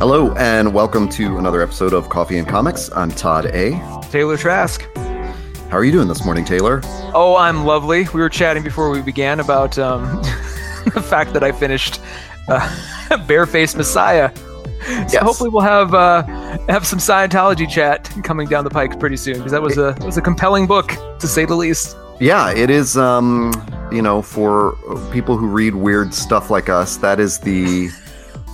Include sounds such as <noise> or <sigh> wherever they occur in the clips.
Hello, and welcome to another episode of Coffee and Comics. I'm Todd A. Taylor Trask. How are you doing this morning, Taylor? Oh, I'm lovely. We were chatting before we began about um, <laughs> the fact that I finished uh, <laughs> Barefaced Messiah. So Yes. hopefully we'll have uh, have some Scientology chat coming down the pike pretty soon because that was a it was a compelling book to say the least. Yeah, it is. Um, you know, for people who read weird stuff like us, that is the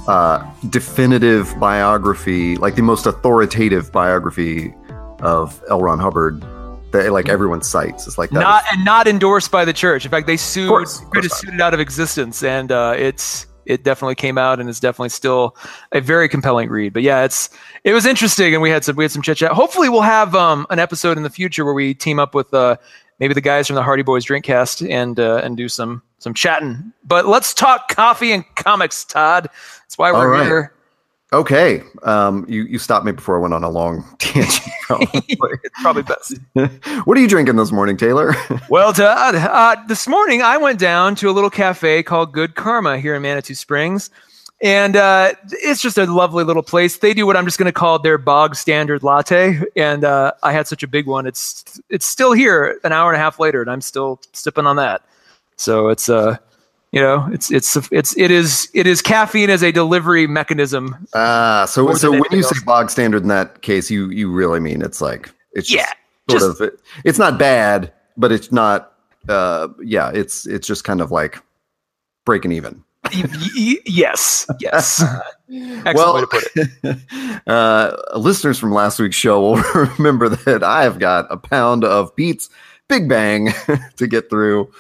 uh, definitive biography, like the most authoritative biography of L. Ron Hubbard that like everyone cites. It's like that. Not and not endorsed by the church. In fact, they sued course, tried to not. it out of existence, and uh, it's it definitely came out and is definitely still a very compelling read. But yeah, it's it was interesting, and we had some we had some chit chat. Hopefully, we'll have um, an episode in the future where we team up with uh, maybe the guys from the Hardy Boys Drinkcast and uh, and do some some chatting. But let's talk coffee and comics, Todd. That's why we're right. here. Okay, um, you you stopped me before I went on a long <laughs> tangent. <laughs> it's probably best. <laughs> what are you drinking this morning, Taylor? Well, Todd, uh, this morning I went down to a little cafe called Good Karma here in Manitou Springs. And uh, it's just a lovely little place. They do what I'm just going to call their bog standard latte. And uh, I had such a big one. It's it's still here an hour and a half later, and I'm still sipping on that. So it's uh, you know, it's it's it's it is it is caffeine as a delivery mechanism. Ah, so so when you anything say bog standard in that case, you you really mean it's like it's just Yeah, sort just- of it, it's not bad, but it's not. Uh, yeah, it's it's just kind of like breaking even. Yes, yes. <laughs> Excellent well, way to put it. <laughs> uh, listeners from last week's show will <laughs> remember that I have got a pound of Pete's Big Bang to get through,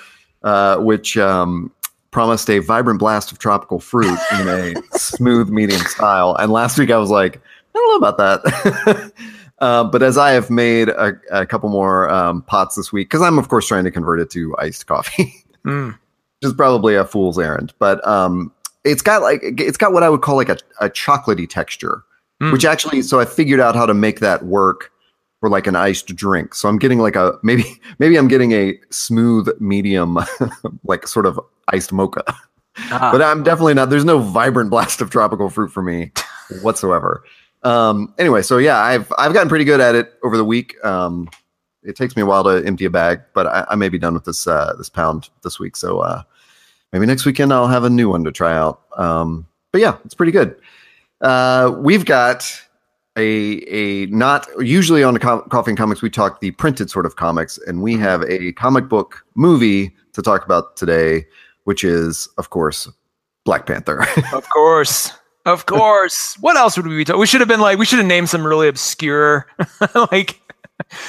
uh, which um, promised a vibrant blast of tropical fruit in a <laughs> smooth medium style. And last week I was like, I don't know about that. <laughs> uh, but as I have made a, a couple more um, pots this week, because I'm of course trying to convert it to iced coffee. <laughs> Mm. which is probably a fool's errand. But um, it's got like it's got what I would call like a, a chocolatey texture, Mm. which actually so I figured out how to make that work for like an iced drink. So I'm getting like a maybe maybe I'm getting a smooth medium, like sort of iced mocha. Ah. But I'm definitely not. There's no vibrant blast of tropical fruit for me <laughs> whatsoever. Um, anyway, so yeah, I've I've gotten pretty good at it over the week. Um, it takes me a while to empty a bag, but I, I may be done with this uh, this pound this week. So uh, maybe next weekend I'll have a new one to try out. Um, but yeah, it's pretty good. Uh, we've got a a not usually on the co- coffee and comics we talk the printed sort of comics, and we have a comic book movie to talk about today, which is of course Black Panther. <laughs> Of course. Of course. What else would we be talking? We should have been like, we should have named some really obscure, <laughs> like,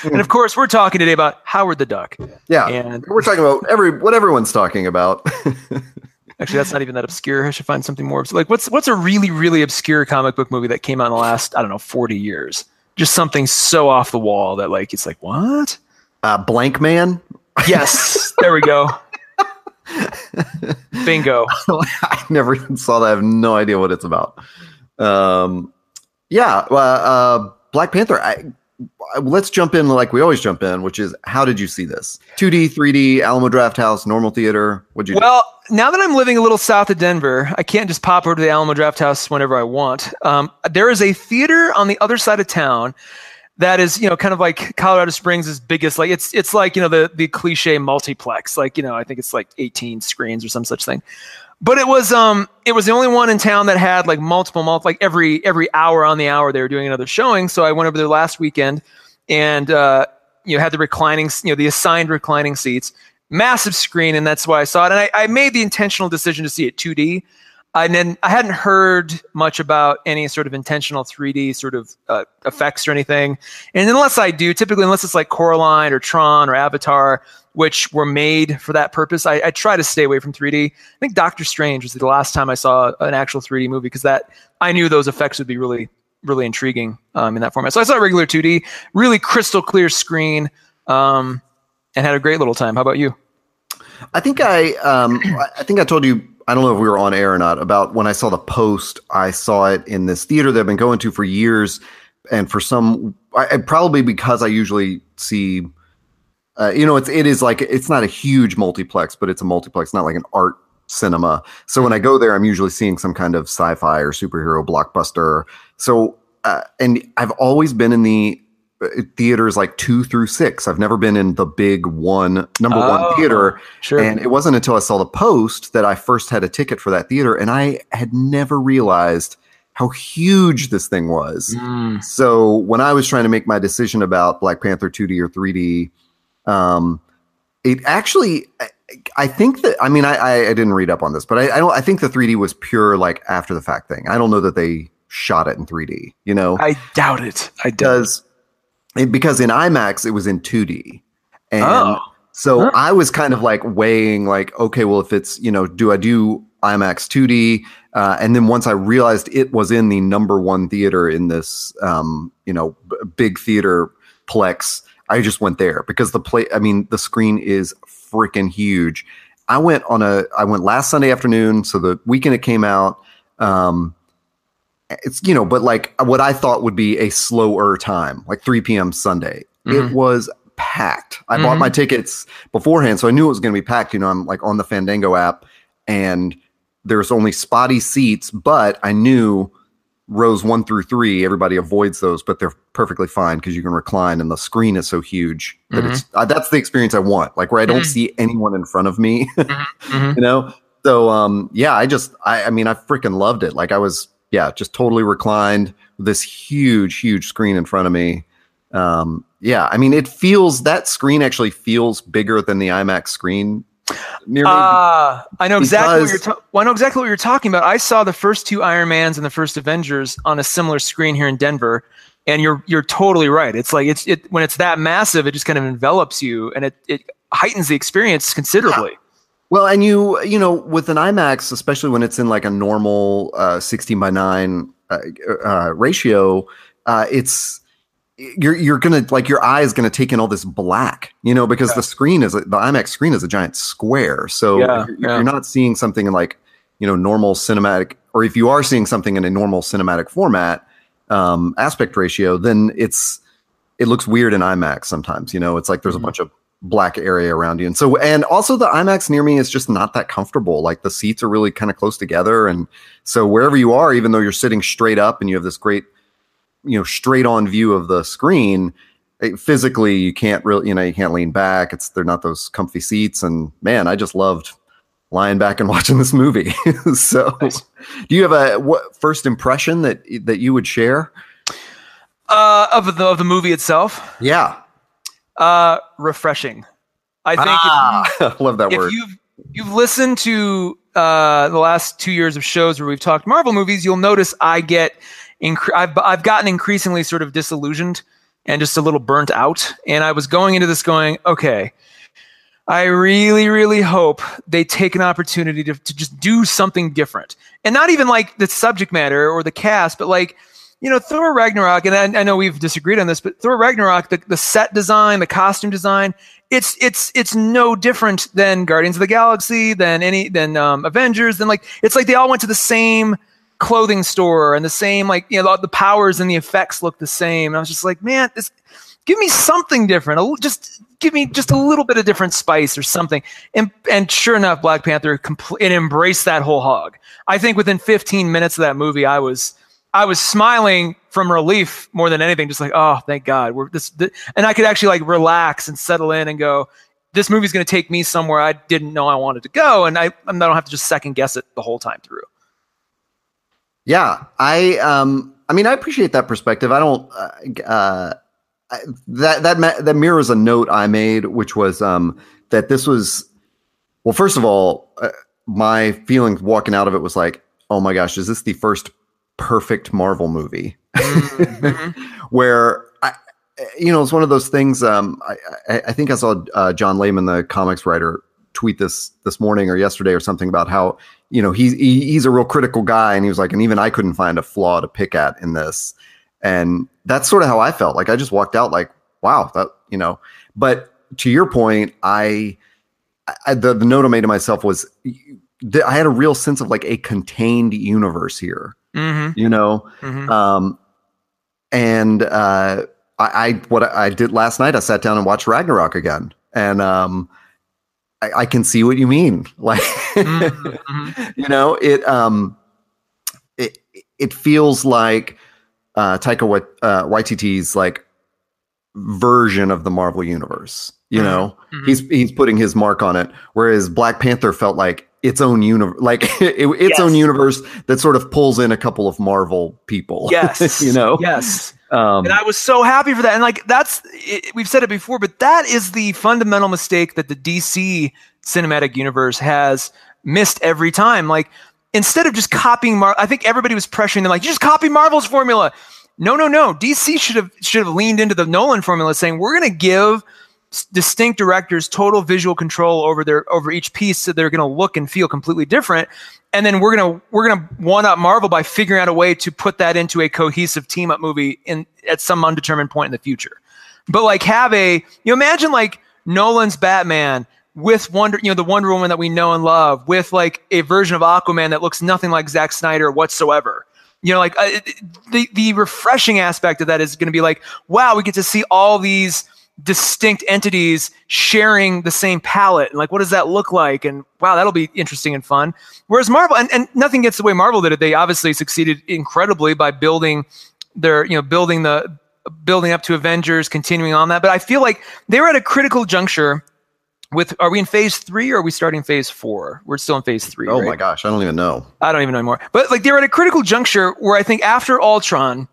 and of course, we're talking today about Howard the Duck. yeah, And we're talking about every what everyone's talking about. <laughs> actually, that's not even that obscure. I should find something more. Like, what's what's a really really obscure comic book movie that came out in the last I don't know forty years? Just something so off the wall that like it's like what? uh, Blankman. Yes, there we go. <laughs> Bingo. <laughs> I never even saw that. I have no idea what it's about. Um, yeah, uh, uh, Black Panther. I, let's jump in like we always jump in, which is how did you see this? 2D, 3D, Alamo Drafthouse, normal theater. What'd you do? Well, now that I'm living a little south of Denver, I can't just pop over to the Alamo Drafthouse whenever I want. Um, there is a theater on the other side of town that is, you know, kind of like Colorado Springs' is biggest. Like it's it's like you know the the cliche multiplex. Like you know, I think it's like 18 screens or some such thing. But it was um it was the only one in town that had like multiple multiple like every every hour on the hour they were doing another showing. So I went over there last weekend and uh, you know had the reclining you know the assigned reclining seats massive screen and that's why i saw it and I, I made the intentional decision to see it 2d and then i hadn't heard much about any sort of intentional 3d sort of uh, effects or anything and unless i do typically unless it's like coraline or tron or avatar which were made for that purpose i, I try to stay away from 3d i think doctor strange was the last time i saw an actual 3d movie because that i knew those effects would be really really intriguing um, in that format. So I saw regular 2D, really crystal clear screen, um, and had a great little time. How about you? I think I um I- I think I told you I don't know if we were on air or not about when I saw the post. I saw it in this theater that I've been going to for years, and for some, I, probably because I usually see, uh, you know, it's it is like it's not a huge multiplex, but it's a multiplex, not like an art cinema. So when I go there, I'm usually seeing some kind of sci-fi or superhero blockbuster. So uh, and I've always been in the theaters like two through six. I've never been in the big one number Oh, one theater. Sure. And it wasn't until I saw the post that I first had a ticket for that theater, and I had never realized how huge this thing was. Mm. So when I was trying to make my decision about Black Panther 2D or 3D, um, it actually, I, I think that I mean I, I I didn't read up on this, but I, I don't. I think the 3D was pure like after the fact thing. I don't know that they shot it in 3D. You know, I doubt it. I doubt. because it, because in IMAX it was in 2D, and Oh. so Huh. I was kind of like weighing like, okay, well if it's you know, do I do IMAX 2D? Uh, and then once I realized it was in the number one theater in this, um, you know, b- big theater plex, I just went there because the play. I mean, the screen is freaking huge. I went on a. I went last Sunday afternoon, so the weekend it came out. Um, it's you know, but like what I thought would be a slower time, like 3 p.m. Sunday. Mhm. It was packed. I bought Mhm. my tickets beforehand, so I knew it was going to be packed. You know, I'm like on the Fandango app, and there's only spotty seats, but I knew rows one through three, everybody avoids those, but they're perfectly fine because you can recline, and the screen is so huge that it's uh, that's the experience I want. Like where I don't Mhm. see anyone in front of me, <laughs> Mhm. you know. So um, yeah, I just I, I mean I freaking loved it. Like I was yeah, just totally reclined with this huge, huge screen in front of me. Um, yeah, I mean it feels that screen actually feels bigger than the IMAX screen near me. Ah, I know exactly what you're. Ta- well, I know exactly what you're talking about. I saw the first two Iron Mans and the first Avengers on a similar screen here in Denver, and you're you're totally right. It's like it's it when it's that massive, it just kind of envelops you, and it it heightens the experience considerably. Well, and you, you know, with an IMAX, especially when it's in like a normal uh, 16 by 9 uh, uh, ratio, uh, it's you're you're gonna like your eye is gonna take in all this black, you know, because the screen is the IMAX screen is a giant square, so Yeah, you're, yeah. you're not seeing something in like you know normal cinematic, or if you are seeing something in a normal cinematic format um, aspect ratio, then it's it looks weird in IMAX sometimes. You know, it's like there's Mhm. a bunch of black area around you. And so, and also the IMAX near me is just not that comfortable. Like the seats are really kind of close together. And so wherever you are, even though you're sitting straight up and you have this great, you know, straight on view of the screen, it- physically you can't really, you know, you can't lean back. It's, they're not those comfy seats. And man, I just loved lying back and <laughs> watching this movie. <laughs> so Nice. do you have a what first impression that, that you would share? Uh, of the of the movie itself, Yeah. Uh, refreshing. I think if Ah, <laughs> I love that if word. you've you've listened to uh, the last two years of shows where we've talked Marvel movies, you'll notice I get incre- I've I've gotten increasingly sort of disillusioned and just a little burnt out. And I was going into this going, okay, I really, really hope they take an opportunity to, to just do something different, and not even like the subject matter or the cast, but like. You know, Thor Ragnarok, and I, I know we've disagreed on this, but Thor Ragnarok, the, the set design, the costume design, it's it's it's no different than Guardians of the Galaxy, than any than um, Avengers, than like it's like they all went to the same clothing store and the same like you know the powers and the effects look the same. And I was just like, man, this give me something different. Just give me just a little bit of different spice or something. And and sure enough, Black Panther compl- it embraced that whole hog. I think within 15 minutes of that movie, I was I was smiling from relief more than anything, just like, oh, thank God, we're this, th-, and I could actually like relax and settle in and go. This movie's going to take me somewhere I didn't know I wanted to go, and I, I don't have to just second guess it the whole time through. Yeah, I um I mean I appreciate that perspective. I don't uh, uh that that that mirrors a note I made which was um that this was well first of all uh, my feeling walking out of it was like oh my gosh is this the first perfect Marvel movie. <laughs> Where I you know it's one of those things um I I, I think I saw uh, John Layman the comics writer tweet this this morning or yesterday or something about how you know he's he, he's a real critical guy. And he was like and even i couldn't find a flaw to pick at in this. And that's sort of how i felt. Like i just walked out like wow that you know. But to your point i, I the, the note i made to myself was i had a real sense of like a contained universe here Mm-hmm, you know mm-hmm. um and uh I, I what I did last night, I sat down and watched Ragnarok again, and um, I, I can see what you mean. <laughs> Like mm-hmm. you know, it um, it it feels like uh, Taika uh, Waititi's like version of the Marvel universe. You mm-hmm. know, mm-hmm. he's he's putting his mark on it. Whereas Black Panther felt like its own universe, like <laughs> it, its yes. own universe that sort of pulls in a couple of Marvel people. <laughs> Yes, you know. Yes. Um, and I was so happy for that. And like that's it, we've said it before, but that is the fundamental mistake that the DC cinematic universe has missed every time. Like instead of just copying Mar, I think everybody was pressuring them like you just copy Marvel's formula. No, no, no. DC should have should have leaned into the Nolan formula, saying we're going to give distinct directors total visual control over their over each piece so they're going to look and feel completely different. And then we're going to we're going to one up marvel by figuring out a way to put that into a cohesive team up movie in at some undetermined point in the future. But like have a you imagine like nolan's batman with wonder you know the wonder woman that we know and love with like a version of aquaman that looks nothing like Zack snyder whatsoever. You know like uh, the the refreshing aspect of that is going to be like wow we get to see all these distinct entities sharing the same palette and like what does that look like? And wow that'll be interesting and fun. Whereas marvel and, and nothing gets the way marvel did it. They obviously succeeded incredibly by building their you know building the building up to avengers continuing on that. But i feel like they were at a critical juncture with are we in phase three or are we starting phase four? We're still in phase three oh right? my gosh i don't even know. I don't even know anymore. But like they're at a critical juncture where i think after ultron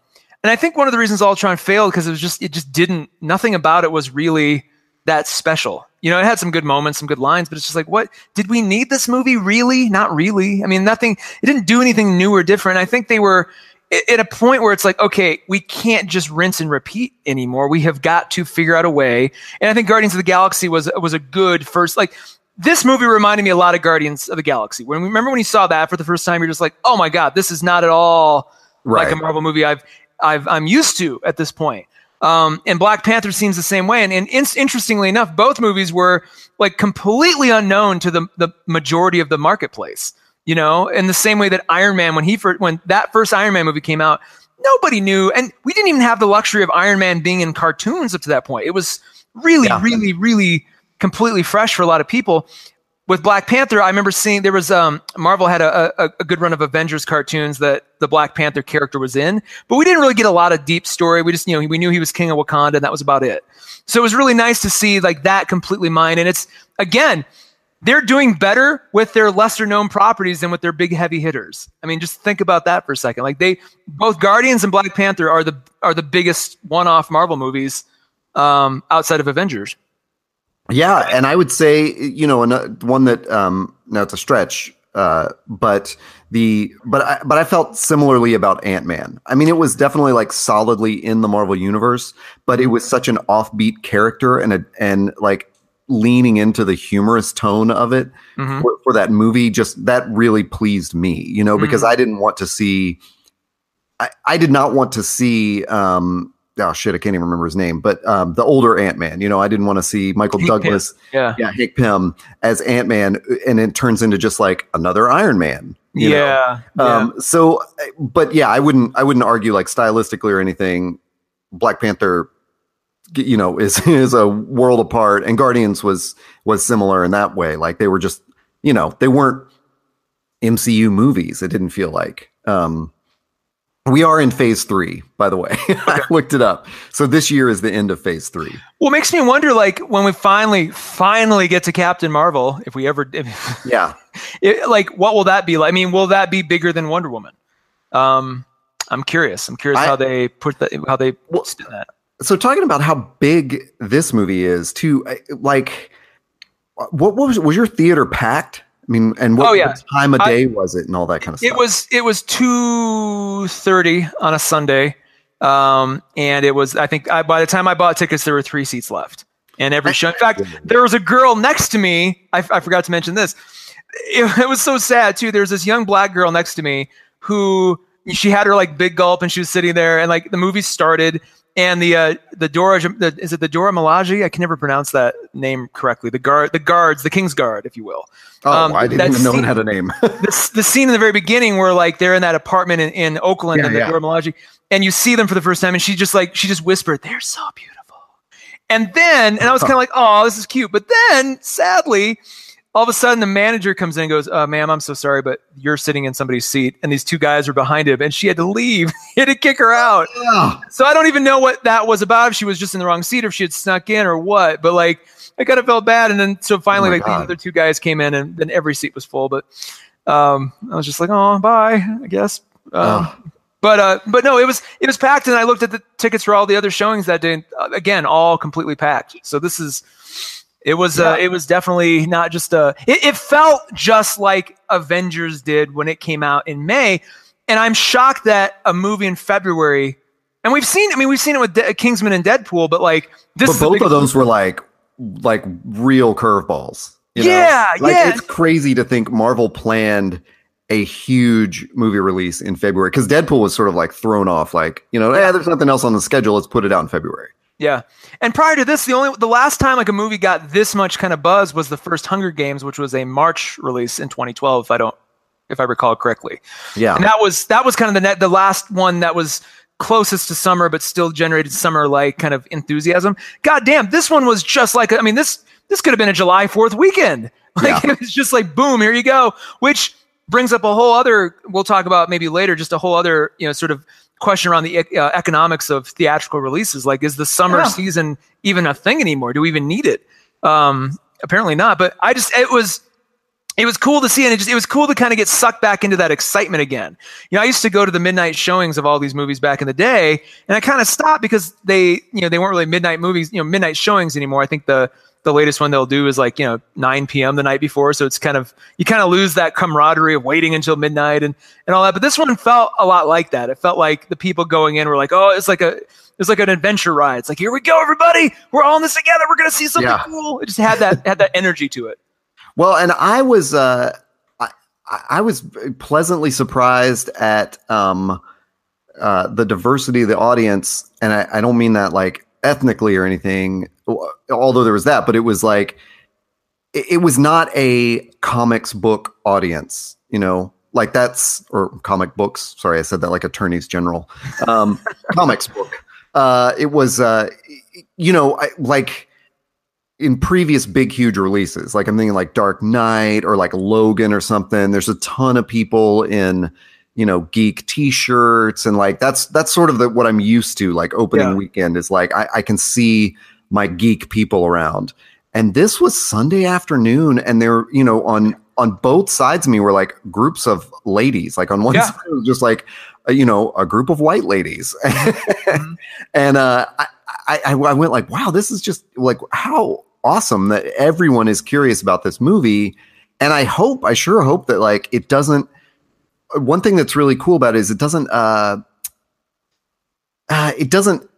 and I think one of the reasons Ultron failed because it was just it just didn't nothing about it was really that special. You know, it had some good moments, some good lines, but it's just like, what did we need this movie really? Not really. I mean, nothing. It didn't do anything new or different. I think they were at a point where it's like, okay, we can't just rinse and repeat anymore. We have got to figure out a way. And I think Guardians of the Galaxy was was a good first like. This movie reminded me a lot of Guardians of the Galaxy. When remember when you saw that for the first time, you're just like, "Oh my god, this is not at all right. like a Marvel movie I've I've, I'm used to at this point. Um, and Black Panther seems the same way. And, and in, interestingly enough, both movies were like completely unknown to the, the majority of the marketplace. You know, in the same way that Iron Man, when he first, when that first Iron Man movie came out, nobody knew, and we didn't even have the luxury of Iron Man being in cartoons up to that point. It was really, yeah. really, really completely fresh for a lot of people with Black Panther, I remember seeing there was um, Marvel had a, a, a, good run of Avengers cartoons that the Black Panther character was in, but we didn't really get a lot of deep story. We just you know we knew he was king of Wakanda, and that was about it. So it was really nice to see like that completely mine. And it's again, they're doing better with their lesser known properties than with their big heavy hitters. I mean, just think about that for a second. Like they both Guardians and Black Panther are the are the biggest one off Marvel movies um, outside of Avengers. Yeah, and I would say you know one that um, now it's a stretch, uh, but the but I, but I felt similarly about Ant Man. I mean, it was definitely like solidly in the Marvel universe, but it was such an offbeat character and a and like leaning into the humorous tone of it mm-hmm. for, for, that movie. Just that really pleased me, you know, because mm-hmm. I didn't want to see. I, I did not want to see um, oh shit, I can't even remember his name, but um, the older Ant Man. You know, I didn't want to see Michael Hank Douglas, Pym. yeah, yeah, Hank Pym as Ant Man, and it turns into just like another Iron Man. yeah, um, yeah. So, but yeah, I wouldn't, I wouldn't argue like stylistically or anything. Black Panther, you know, is <laughs> is a world apart, and Guardians was was similar in that way. Like they were just, you know, they weren't MCU movies. It didn't feel like. Um, we are in phase three, by the way. <laughs> Okay. I looked it up. So this year is the end of phase three. Well, it makes me wonder, like, when we finally, finally get to Captain Marvel, if we ever, if, <laughs> yeah, it, like, what will that be like? I mean, will that be bigger than Wonder Woman? Um, I'm curious. I'm curious I, how they put that, how they well, spin that. So talking about how big this movie is, too, like, what, what was was your theater packed? I mean, and what, oh, yeah. what time of day I, was it, and all that kind of stuff? It was it was two thirty on a Sunday, um, and it was I think I, by the time I bought tickets, there were three seats left, and every show. In fact, there was a girl next to me. I, I forgot to mention this. It, it was so sad too. There was this young black girl next to me who she had her like big gulp, and she was sitting there, and like the movie started, and the uh, the Dora the, is it the Dora Milaje? I can never pronounce that name correctly. The guard, the guards, the King's Guard, if you will. Oh, um, I didn't even know it had a name. <laughs> the, the scene in the very beginning where like they're in that apartment in, in Oakland yeah, and the yeah. Dora Milaje, and you see them for the first time, and she just like she just whispered, "They're so beautiful." And then, and I was kind of like, "Oh, this is cute," but then sadly. All of a sudden the manager comes in and goes, uh, "Ma'am, I'm so sorry, but you're sitting in somebody's seat, and these two guys are behind him, and she had to leave. <laughs> he had to kick her out. Yeah. So I don't even know what that was about. If she was just in the wrong seat, or if she had snuck in, or what. But like, I kind of felt bad, and then so finally, Oh like God. the other two guys came in, and then every seat was full. But um, I was just like, "Oh, bye, I guess." Um, Oh. But uh, but no, it was it was packed, and I looked at the tickets for all the other showings that day. And, uh, again, all completely packed. So this is it was uh, it was definitely not just a. It, it felt just like Avengers did when it came out in May, and I'm shocked that a movie in February. And we've seen. I mean, we've seen it with De- Kingsman and Deadpool, but like this. But both of those were like like real curveballs. you know? Yeah, like yeah. it's crazy to think Marvel planned a huge movie release in February because Deadpool was sort of like thrown off, like you know, yeah, there's nothing else on the schedule. Let's put it out in February. Yeah. And prior to this, the only the last time like a movie got this much kind of buzz was the first Hunger Games, which was a March release in 2012, if I don't if I recall correctly. Yeah, And that was that was kind of the net the last one that was closest to summer but still generated summer like kind of enthusiasm. God damn, this one was just like I mean this this could have been a July 4th weekend. <laughs> Like Yeah. it was just like boom, here you go, which brings up a whole other we'll talk about maybe later just a whole other, you know, sort of question around the uh, economics of theatrical releases. Like is the summer Yeah. season even a thing anymore? Do we even need it? Um apparently not, but I just it was it was cool to see and it just it was cool to kind of get sucked back into that excitement again you know i used to go to the midnight showings of all these movies back in the day and i kind of stopped because they you know they weren't really midnight movies you know midnight showings anymore i think the the latest one they'll do is like you know 9 p.m the night before. So it's kind of you kind of lose that camaraderie of waiting until midnight and and all that. But this one felt a lot like that. It felt like the people going in were like oh it's like a it's like an adventure ride. It's like here we go everybody! We're all in this together. We're gonna see something Yeah. cool. It just had that had that energy to it. Well, and I was uh, I, I was pleasantly surprised at um, uh, the diversity of the audience, and I, I don't mean that like ethnically or anything. Although there was that, but it was like it, it was not a comics book audience. You know, like that's or comic books. Sorry, I said that like attorneys general. Um, <laughs> comics book. Uh, it was uh, you know I, like in previous big huge releases like i'm thinking like dark knight or like logan or something there's a ton of people in you know geek t-shirts and like that's that's sort of the, what i'm used to like opening Yeah. weekend is like I, I can see my geek people around and this was sunday afternoon and they're you know on on both sides of me were like groups of ladies like on one Yeah. side it was just like you know a group of white ladies <laughs> and uh I I I went like wow this is just like how awesome that everyone is curious about this movie and I hope I sure hope that like it doesn't one thing that's really cool about it is it doesn't uh, uh it doesn't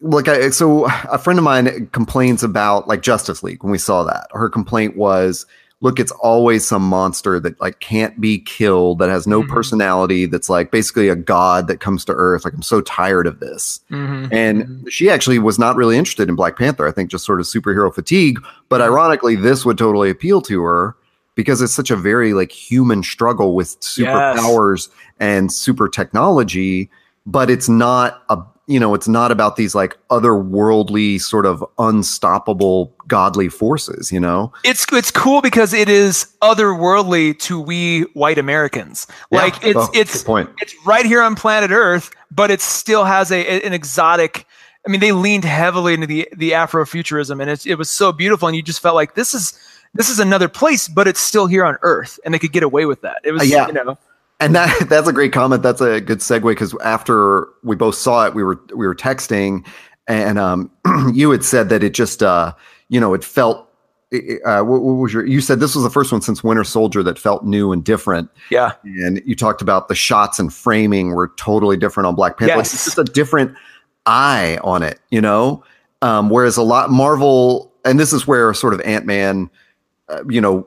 like I, so a friend of mine complains about like Justice League when we saw that her complaint was look it's always some monster that like can't be killed that has no Mhm. personality that's like basically a god that comes to earth like I'm so tired of this Mhm. and she actually was not really interested in Black Panther. I think just sort of superhero fatigue. But Mm-hmm. ironically, this would totally appeal to her because it's such a very like human struggle with superpowers and super technology. But it's not a you know it's not about these like otherworldly sort of unstoppable godly forces. You know, it's it's cool because it is otherworldly to we white Americans. Like Yeah. it's Oh, it's it's right here on planet Earth, but it still has a an exotic. I mean, they leaned heavily into the the Afrofuturism, and it it was so beautiful, and you just felt like this is this is another place, but it's still here on Earth, and they could get away with that. It was Uh, yeah. you know And that <laughs> that's a great comment. That's a good segue because after we both saw it, we were we were texting, and um, <clears throat> you had said that it just uh, you know it felt. Uh, what, what was your? You said this was the first one since Winter Soldier that felt new and different, yeah and you talked about the shots and framing were totally different on Black Panther. Like, Yes. It's just a different eye on it, you know. Um, whereas a lot Marvel, and this is where sort of Ant Man, uh, Uh, you know,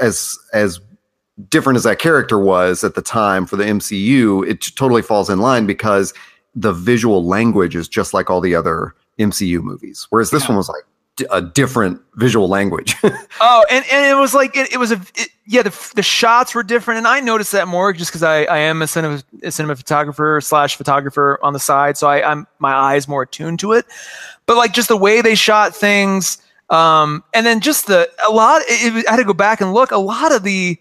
as as different as that character was at the time for the MCU, it totally falls in line because the visual language is just like all the other MCU movies. Whereas this Yeah. one was like d- a different visual language. <laughs> Oh, and, and it was like it, it was a it, yeah the the shots were different, and I noticed that more just because I, I am a cinema a cinema photographer slash photographer on the side, so I, I'm my eyes more attuned to it. But like just the way they shot things, Um, and then just the a lot. It, it, I had to go back and look. A lot of the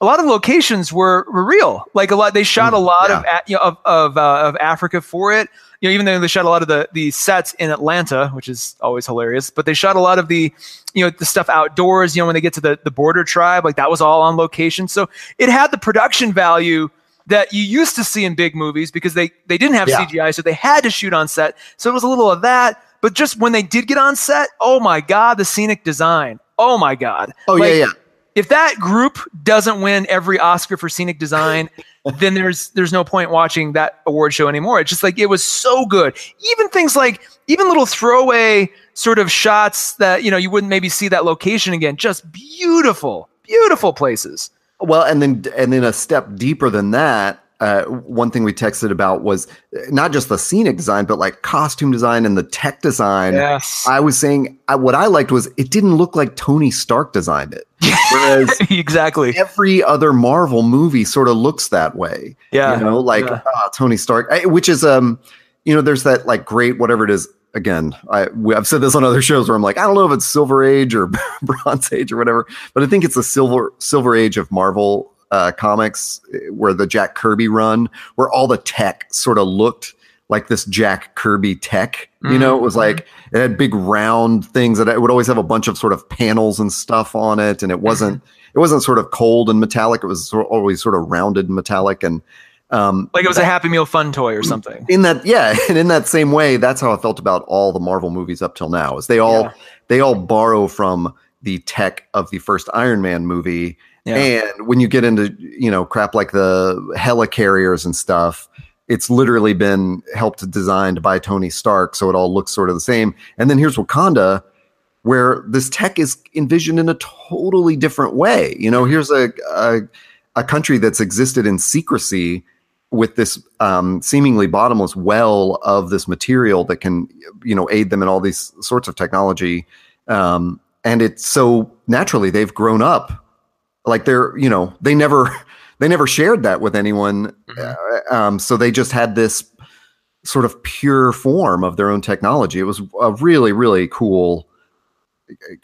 a lot of locations were, were real. Like a lot, they shot a Mm, lot yeah. of you know, of of, uh, of Africa for it. You know, even though they shot a lot of the the sets in Atlanta, which is always hilarious. But they shot a lot of the you know the stuff outdoors. You know, when they get to the the border tribe, like that was all on location. So it had the production value that you used to see in big movies because they they didn't have Yeah. CGI, so they had to shoot on set. So it was a little of that. But just when they did get on set, oh my god, the scenic design. Oh my god. Oh Like, yeah, yeah. if that group doesn't win every Oscar for scenic design, <laughs> then there's there's no point watching that award show anymore. It's just like it was so good. Even things like even little throwaway sort of shots that you know you wouldn't maybe see that location again. Just beautiful, beautiful places. Well, and then and then a step deeper than that. Uh, one thing we texted about was not just the scenic design, but like costume design and the tech design. Yes, I was saying I, what I liked was it didn't look like Tony Stark designed it, whereas <laughs> exactly. every other Marvel movie sort of looks that way. Yeah, you know, like yeah. ah, Tony Stark, I- which is um, you know, there's that like great whatever it is. Again, I we, I've said this on other shows where I'm like, I don't know if it's Silver Age or <laughs> Bronze Age or whatever, but I think it's the Silver Silver Age of Marvel uh, comics, eh, where the Jack Kirby run, where all the tech sort of looked like this Jack Kirby tech. You know, it was Mhm. like it had big round things that it would always have a bunch of sort of panels and stuff on it, and it <laughs> wasn't it wasn't sort of cold and metallic. It was sort always sort of rounded and metallic, and um, Like it was a Happy Meal fun toy or something. in that yeah, <laughs> and in that same way, that's how I felt about all the Marvel movies up till now. Is they all Yeah. they all borrow from the tech of the first Iron Man movie. Yeah. And when you get into you know crap like the helicarriers and stuff, it's literally been helped designed by Tony Stark, so it all looks sort of the same. And then here's Wakanda, where this tech is envisioned in a totally different way. You know, here's a a, a country that's existed in secrecy with this um, seemingly bottomless well of this material that can, you know, aid them in all these sorts of technology. Um, and it's so naturally they've grown up like they're, you know, they never, <laughs> they never shared that with anyone. Mhm. Uh, um, so they just had this sort of pure form of their own technology. It was a really, really cool.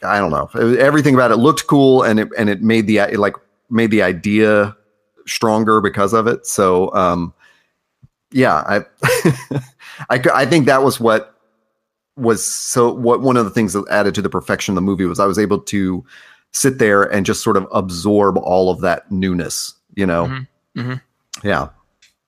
I don't know. Everything about it looked cool, and it and it made the it like made the idea stronger because of it. So, um, yeah, i <laughs> I, I think that was what was so what one of the things that added to the perfection of the movie was I was able to sit there and just sort of absorb all of that newness. You know, Mhm. Mhm. yeah,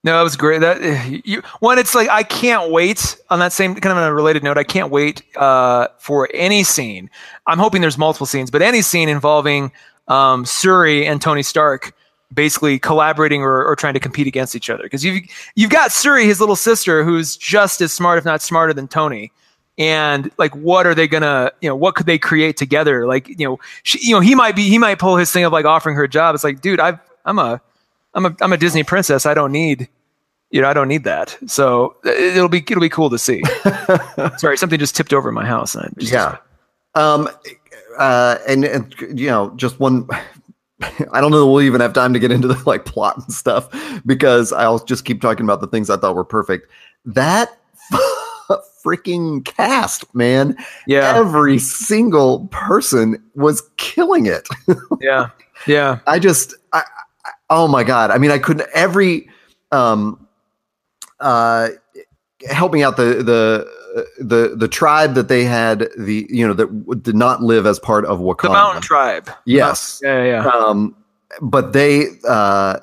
No, that was great. That you one, it's like I can't wait. On that same kind of on a related note, I can't wait uh, for any scene. I'm hoping there's multiple scenes, but any scene involving um, Shuri and Tony Stark basically collaborating or, or trying to compete against each other. Because you've you've got Shuri, his little sister, who's just as smart, if not smarter, than Tony. And like, what are they gonna? You know, what could they create together? Like, you know, she, you know, he might be, he might pull his thing of like offering her a job. It's like, dude, I've, I'm a, I'm a, I'm a Disney princess. I don't need, you know, I don't need that. So uh, it'll be, it'll be cool to see. <laughs> Sorry, something just tipped over in my house. And just, yeah. Um, uh, and, and you know, just one. <laughs> I don't know that we'll even have time to get into the like plot and stuff because I'll just keep talking about the things I thought were perfect. That <laughs> <laughs> freaking cast, man. yeah, Every single person was killing it. <laughs> yeah, yeah. I just, I, I, oh my god! I mean, I couldn't every, um, uh, help me out the the the the tribe that they had the you know that did not live as part of Wakanda. The Mountain Tribe. Yes. Yeah, yeah. Um, but they uh,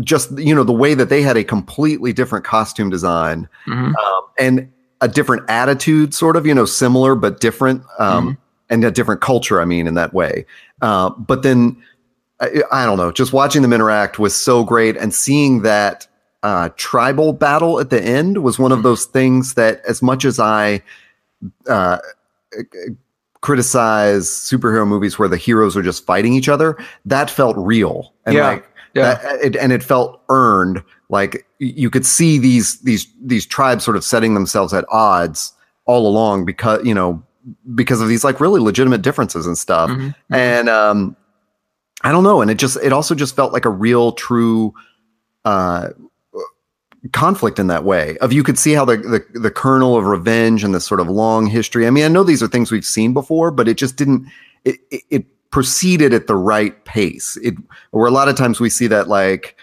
just you know the way that they had a completely different costume design Mhm. um, and a different attitude, sort of, you know, similar but different, um, Mm-hmm. and a different culture. I mean, in that way. Uh, but then I, I don't know, just watching them interact was so great, and seeing that uh, tribal battle at the end was one of Mm-hmm. those things that, as much as I uh, criticize superhero movies where the heroes are just fighting each other, that felt real and Yeah. like Yeah. that, it, and it felt earned. Like you could see these these these tribes sort of setting themselves at odds all along because you know because of these like really legitimate differences and stuff. Mhm. And um, I don't know, and it just it also just felt like a real true uh, conflict in that way of you could see how the, the the kernel of revenge and this sort of long history i mean i know these are things we've seen before but it just didn't it, it proceeded at the right pace it where a lot of times we see that like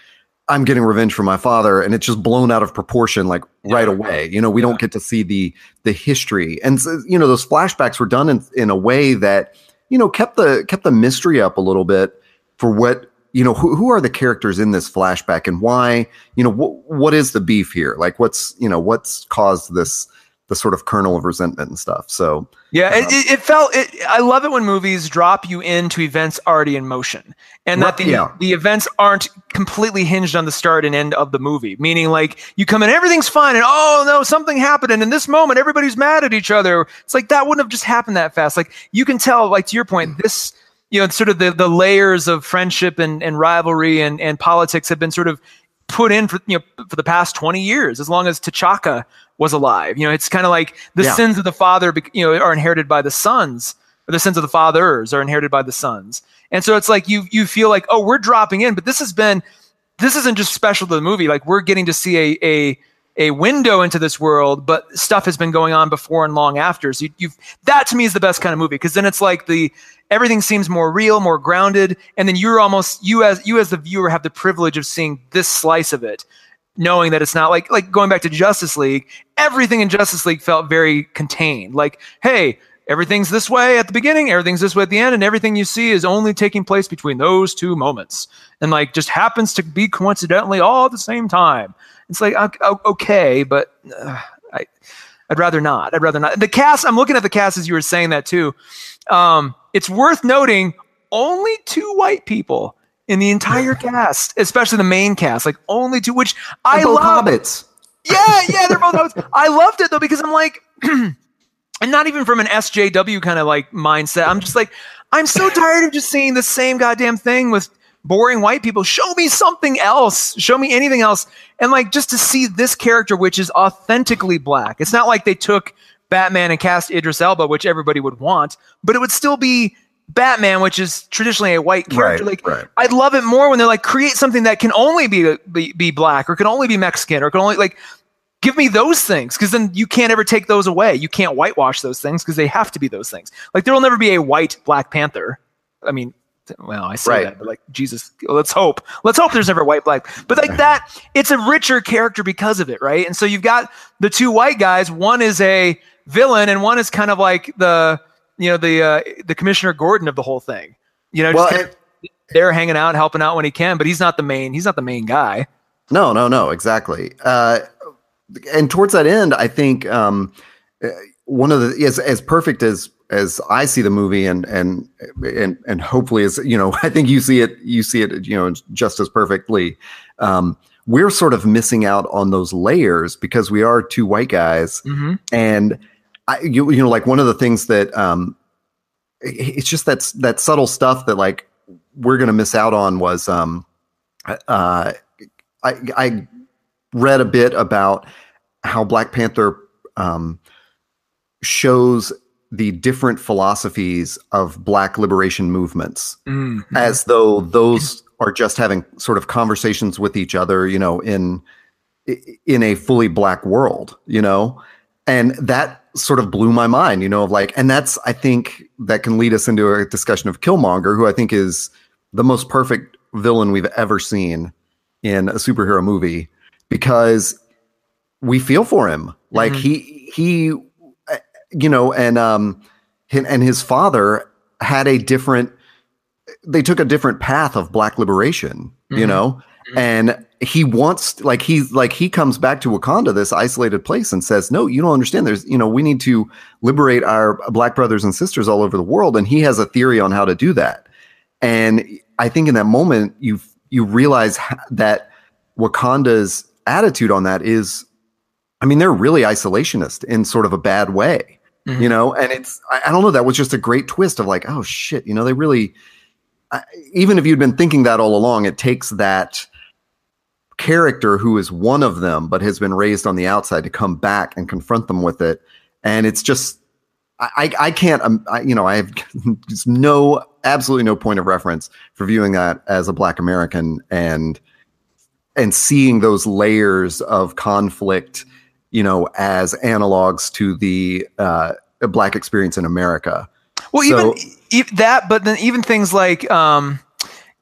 i'm getting revenge for my father and it's just blown out of proportion like yeah. right away you know we yeah. don't get to see the the history and so, you know those flashbacks were done in, in a way that you know kept the kept the mystery up a little bit for what you know who, who are the characters in this flashback and why you know wh- what is the beef here like what's you know what's caused this the sort of kernel of resentment and stuff. So yeah um, it, it, felt it, i love it when movies drop you into events already in motion and that the, yeah. the events aren't completely hinged on the start and end of the movie meaning like you come in everything's fine and oh no something happened and in this moment everybody's mad at each other. It's like that wouldn't have just happened that fast. Like you can tell like to your point this you know, sort of the, the layers of friendship and, and rivalry and, and politics have been sort of put in for, you know, for the past 20 years, as long as T'Chaka was alive. You know, it's kind of like the yeah. sins of the father, you know, are inherited by the sons, or the sins of the fathers are inherited by the sons. And so it's like you, you feel like, oh, we're dropping in, but this has been, this isn't just special to the movie. Like we're getting to see a, a, a window into this world, but stuff has been going on before and long after. So you, have that to me is the best kind of movie because then it's like the everything seems more real, more grounded, and then you're almost you as you as the viewer have the privilege of seeing this slice of it, knowing that it's not like like going back to Justice League. Everything in Justice League felt very contained. Like, hey, everything's this way at the beginning, everything's this way at the end, and everything you see is only taking place between those two moments, and like just happens to be coincidentally all at the same time. It's like okay, but uh, I, I'd rather not. I'd rather not. The cast. I'm looking at the cast as you were saying that too. Um, it's worth noting only two white people in the entire <laughs> cast, especially the main cast. Like only two, which I both love. Hobbits. Yeah, <laughs> yeah, they're both hobbits. I loved it though because I'm like, <clears throat> and not even from an SJW kind of like mindset. I'm just like, I'm so <laughs> tired of just seeing the same goddamn thing with boring white people. Show me something else. Show me anything else. And like just to see this character, which is authentically black. It's not like they took Batman and cast Idris Elba, which everybody would want, but it would still be Batman, which is traditionally a white character. Right, like right. I'd love it more when they're like create something that can only be, be be black or can only be Mexican or can only like give me those things because then you can't ever take those away. You can't whitewash those things because they have to be those things. Like there will never be a white Black Panther. I mean, well, I say right. that, but like Jesus, let's hope. Let's hope there's never white black. But like that, it's a richer character because of it, right? And so you've got the two white guys. One is a villain, and one is kind of like the you know the uh, the Commissioner Gordon of the whole thing. You know, well, kind of, they're hanging out, helping out when he can, but he's not the main. He's not the main guy. No, no, no, exactly. Uh, and towards that end, I think um, uh, one of the as as perfect as as I see the movie and and and and hopefully as you know <laughs> I think you see it you see it you know just as perfectly um, we're sort of missing out on those layers because we are two white guys mm-hmm. and I, you, you know like one of the things that um, it's just that's that subtle stuff that like we're gonna miss out on was um, uh, I I read a bit about how Black Panther um, shows the different philosophies of black liberation movements mm-hmm. as though those are just having sort of conversations with each other you know in in a fully black world you know and that sort of blew my mind you know of like and that's i think that can lead us into a discussion of killmonger who i think is the most perfect villain we've ever seen in a superhero movie because we feel for him like mm-hmm. he he you know, and um, and his father had a different. They took a different path of black liberation, mm-hmm. you know, mm-hmm. and he wants like he's like he comes back to Wakanda, this isolated place, and says, "No, you don't understand. There's you know we need to liberate our black brothers and sisters all over the world." And he has a theory on how to do that. And I think in that moment you you realize that Wakanda's attitude on that is, I mean, they're really isolationist in sort of a bad way. Mm-hmm. You know, and it's I, I, don't know that was just a great twist of like, oh shit, you know, they really I, even if you'd been thinking that all along, it takes that character who is one of them but has been raised on the outside to come back and confront them with it and it's just I, I can't, um, I, you know, I have <laughs> no, absolutely no point of reference for viewing that as a Black American and and seeing those layers of conflict, you know, as analogs to the uh, black experience in America. Well, So- even e- that, but then even things like, um,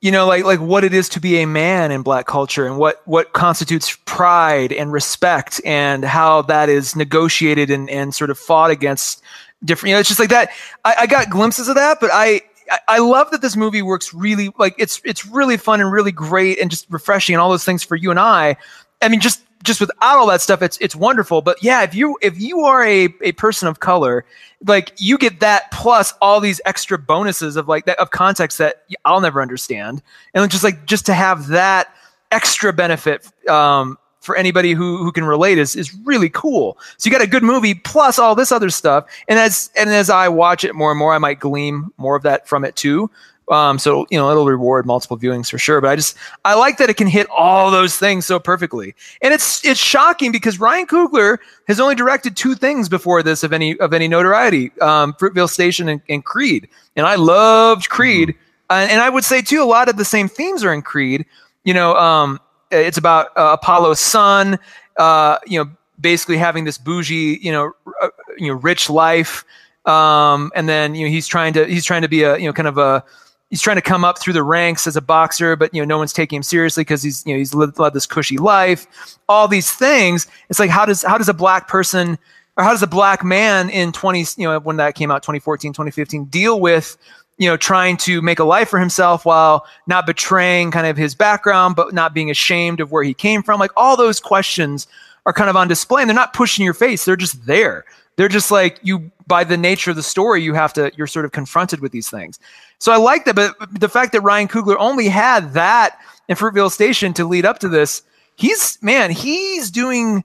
you know, like like what it is to be a man in black culture, and what what constitutes pride and respect, and how that is negotiated and and sort of fought against different. You know, it's just like that. I, I got glimpses of that, but I. I- I love that this movie works really like it's it's really fun and really great and just refreshing and all those things for you and I. I mean, just just without all that stuff, it's it's wonderful. But yeah, if you if you are a, a person of color, like you get that plus all these extra bonuses of like that of context that I'll never understand, and just like just to have that extra benefit um, for anybody who who can relate is is really cool. So you got a good movie plus all this other stuff, and as and as I watch it more and more, I might glean more of that from it too. Um, so you know it'll reward multiple viewings for sure. But I just I like that it can hit all those things so perfectly, and it's it's shocking because Ryan Coogler has only directed two things before this of any of any notoriety: um, Fruitvale Station and, and Creed. And I loved Creed, uh, and I would say too a lot of the same themes are in Creed. You know, um, it's about uh, Apollo's son. Uh, you know, basically having this bougie, you know, uh, you know, rich life, um, and then you know he's trying to he's trying to be a you know kind of a he's trying to come up through the ranks as a boxer, but you know no one's taking him seriously because he's you know he's led this cushy life. All these things. It's like how does how does a black person or how does a black man in 20 you know when that came out 2014 2015 deal with you know trying to make a life for himself while not betraying kind of his background but not being ashamed of where he came from like all those questions are kind of on display and they're not pushing your face they're just there they're just like you by the nature of the story you have to you're sort of confronted with these things so i like that but the fact that ryan coogler only had that in fruitvale station to lead up to this he's man he's doing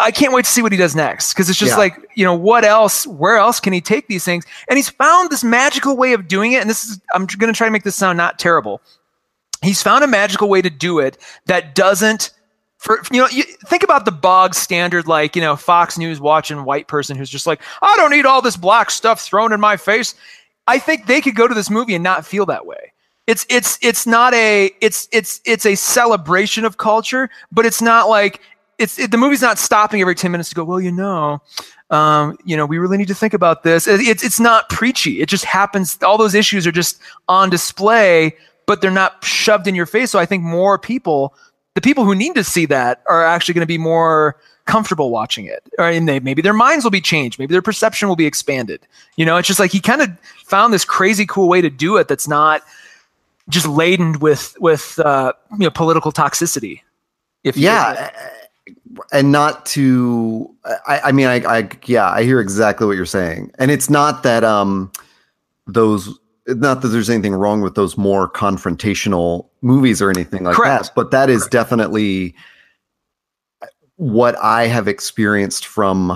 I can't wait to see what he does next because it's just Yeah. like you know what else? Where else can he take these things? And he's found this magical way of doing it. And this is I'm going to try to make this sound not terrible. He's found a magical way to do it that doesn't. For you know, you think about the bog standard, like you know, Fox News watching white person who's just like, I don't need all this black stuff thrown in my face. I think they could go to this movie and not feel that way. It's it's it's not a it's it's it's a celebration of culture, but it's not like it's it, the movie's not stopping every 10 minutes to go well you know um, you know we really need to think about this It- it's it's not preachy it just happens all those issues are just on display but they're not shoved in your face so i think more people the people who need to see that are actually going to be more comfortable watching it. Or and they, maybe their minds will be changed. Maybe their perception will be expanded. You know it's just like he kind of found this crazy cool way to do it that's not just laden with with uh, you know political toxicity if yeah and not to I, I mean I, I yeah i hear exactly what you're saying. And it's not that um those not that there's anything wrong with those more confrontational movies or anything like Correct. that but that is definitely what i have experienced from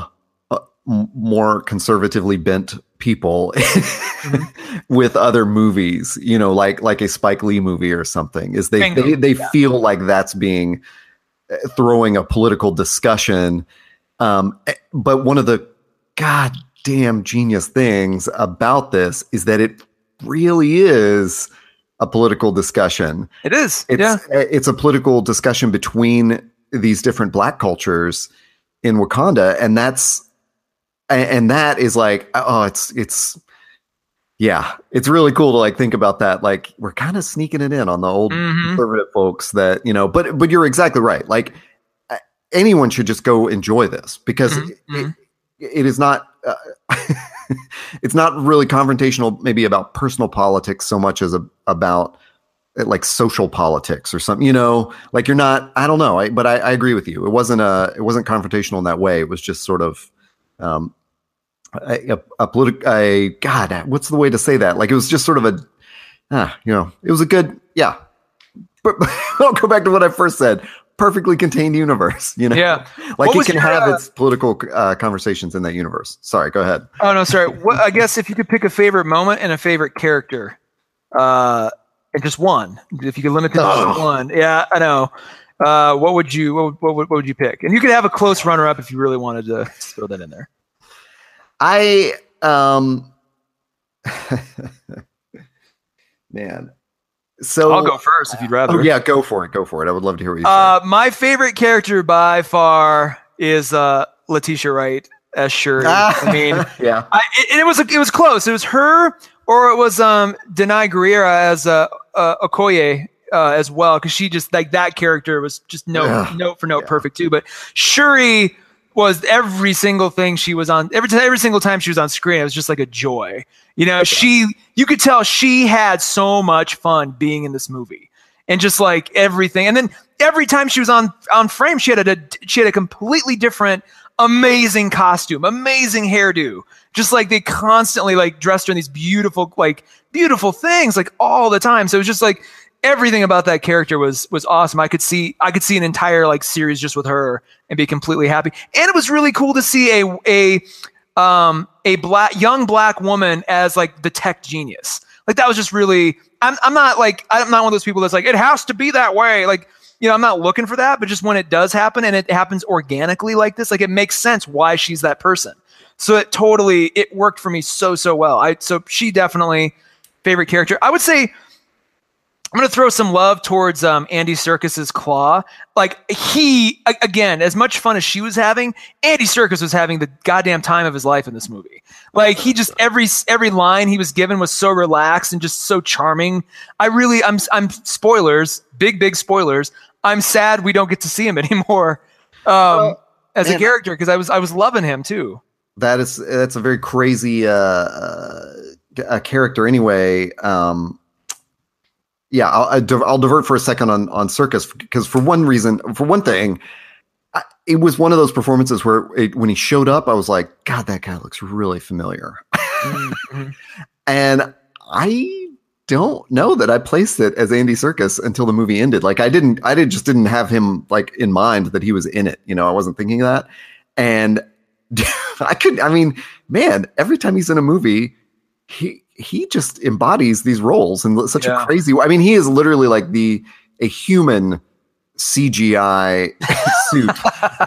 uh, more conservatively bent people <laughs> with other movies you know like like a spike lee movie or something is they Bingo. they, they Yeah. feel like that's being uh, throwing a political discussion um eh, but one of the goddamn genius things about this is that it really is a political discussion it is it's yeah it's a political discussion between these different black cultures in Wakanda, and that's and, that is like oh, it's it's yeah, it's really cool to like think about that. Like we're kind of sneaking it in on the old Mhm. conservative folks that you know, but but you're exactly right. Like anyone should just go enjoy this because Mhm, it- mhm. it is not. Uh, <laughs> it's not really confrontational, maybe about personal politics so much as a, about uh, like social politics or something. You know, like you're not. I don't know, I, but I, I agree with you. It wasn't a. It wasn't confrontational in that way. It was just sort of. Um, a, a, a political, a God, what's the way to say that? Like it was just sort of a, ah, you know, it was a good, yeah. But <laughs> I'll go back to what I first said. Perfectly contained universe, <laughs> you know. Yeah. like What it can your, have uh, its political uh, conversations in that universe. Sorry, go ahead. Oh no, sorry. <laughs> What, I guess if you could pick a favorite moment and a favorite character, uh, and just one, if you could limit it to just one, yeah, I know. Uh, what would you what, would- what, would- what would you pick? And you could have a close runner up if you really wanted to throw that in there. I um <laughs> man. So I'll go first if you'd rather. Oh yeah, go for it. Go for it. I would love to hear what you Uh, my favorite character by far is uh, Letitia Wright as Shuri. Ah. I mean. <laughs> Yeah. I, it, it was it was close. It was her or it was um Danai Gurira as uh, uh Okoye uh, as well because she just like that character was just note Yeah. note for note Yeah. perfect too. But Shuri was every single thing she was on every every single time she was on screen. It was just like a joy. You know, she you could tell she had so much fun being in this movie and just like everything. And then every time she was on on frame, she had a she had a completely different, amazing costume, amazing hairdo. Just like they constantly like dressed her in these beautiful like beautiful things like all the time. So it was just like everything about that character was was awesome. I could see I could see an entire like series just with her and be completely happy. And it was really cool to see a a um a black young black woman as like the tech genius. Like that was just really I'm I'm not like I'm not one of those people that's like it has to be that way. Like you know, I'm not looking for that, but just when it does happen and it happens organically like this, like it makes sense why she's that person. So it totally it worked for me so so well. I so she definitely favorite character. I would say I'm gonna throw some love towards um, Andy Serkis's Claw. Like he, again, as much fun as she was having, Andy Serkis was having the goddamn time of his life in this movie. Like he just every every line he was given was so relaxed and just so charming. I really, I'm I'm spoilers, big big spoilers. I'm sad we don't get to see him <laughs> anymore um, as a character because I was I was loving him too. that is that's a very crazy uh, uh a character anyway um yeah I'll, I'll divert for a second on on serkis because for one reason for one thing I, it was one of those performances where it, when he showed up i was like god that guy looks really familiar. Mhm. <laughs> and i don't know that i placed it as andy serkis until the movie ended. Like i didn't i did just didn't have him like in mind that he was in it you know i wasn't thinking that. And <laughs> i could i mean man every time he's in a movie he he just embodies these roles in such Yeah. a crazy way i mean he is literally like the a human cgi <laughs> suit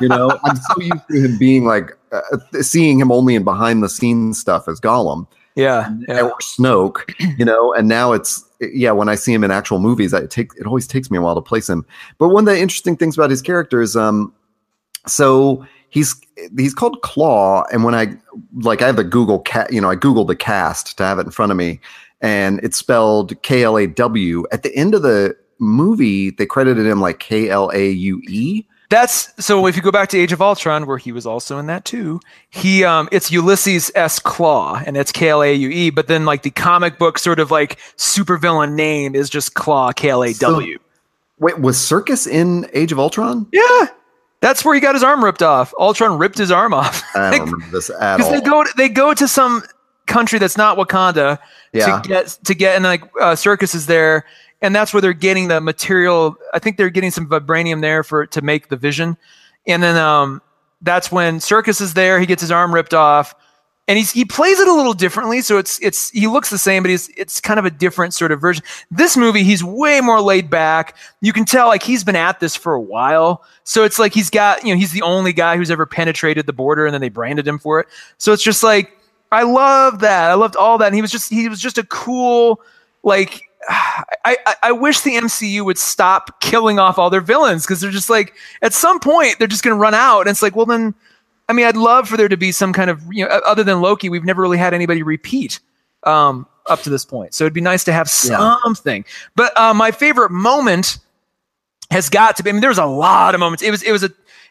you know i'm so used to him being like uh, seeing him only in behind the scenes stuff as gollum Yeah, yeah. or Snoke, <clears throat> you know, and now it's yeah. When I see him in actual movies, I, take it always takes me a while to place him. But one of the interesting things about his character is, um, so he's he's called Claw, and when I like I have a Google cat, you know, I googled the cast to have it in front of me, and it's spelled K L A W. At the end of the movie, they credited him like K L A U E. That's so. If you go back to Age of Ultron, where he was also in that too, he um, it's Ulysses S. Claw, and it's K L A U E. But then, like the comic book sort of like supervillain name is just Claw, K L A W. Wait, was Serkis in Age of Ultron? Yeah, that's where he got his arm ripped off. Ultron ripped his arm off I don't <laughs> remember this at because all. they go to, they go to some country that's not Wakanda Yeah. to get to get and like uh, serkis is there and that's where they're getting the material i think they're getting some vibranium there for to make the vision and then um that's when serkis is there he gets his arm ripped off and he's he plays it a little differently so it's it's he looks the same but he's it's kind of a different sort of version this movie he's way more laid back you can tell like he's been at this for a while so it's like he's got you know he's the only guy who's ever penetrated the border and then they branded him for it so it's just like I love that. I loved all that. And he was just he was just a cool like <sighs> I, I, I wish the MCU would stop killing off all their villains because they're just like at some point they're just gonna run out. And it's like, well then I mean I'd love for there to be some kind of you know other than Loki, we've never really had anybody repeat um up to this point. So it'd be nice to have Yeah. something. But uh, my favorite moment has got to be. I mean, there was a lot of moments. It was it was a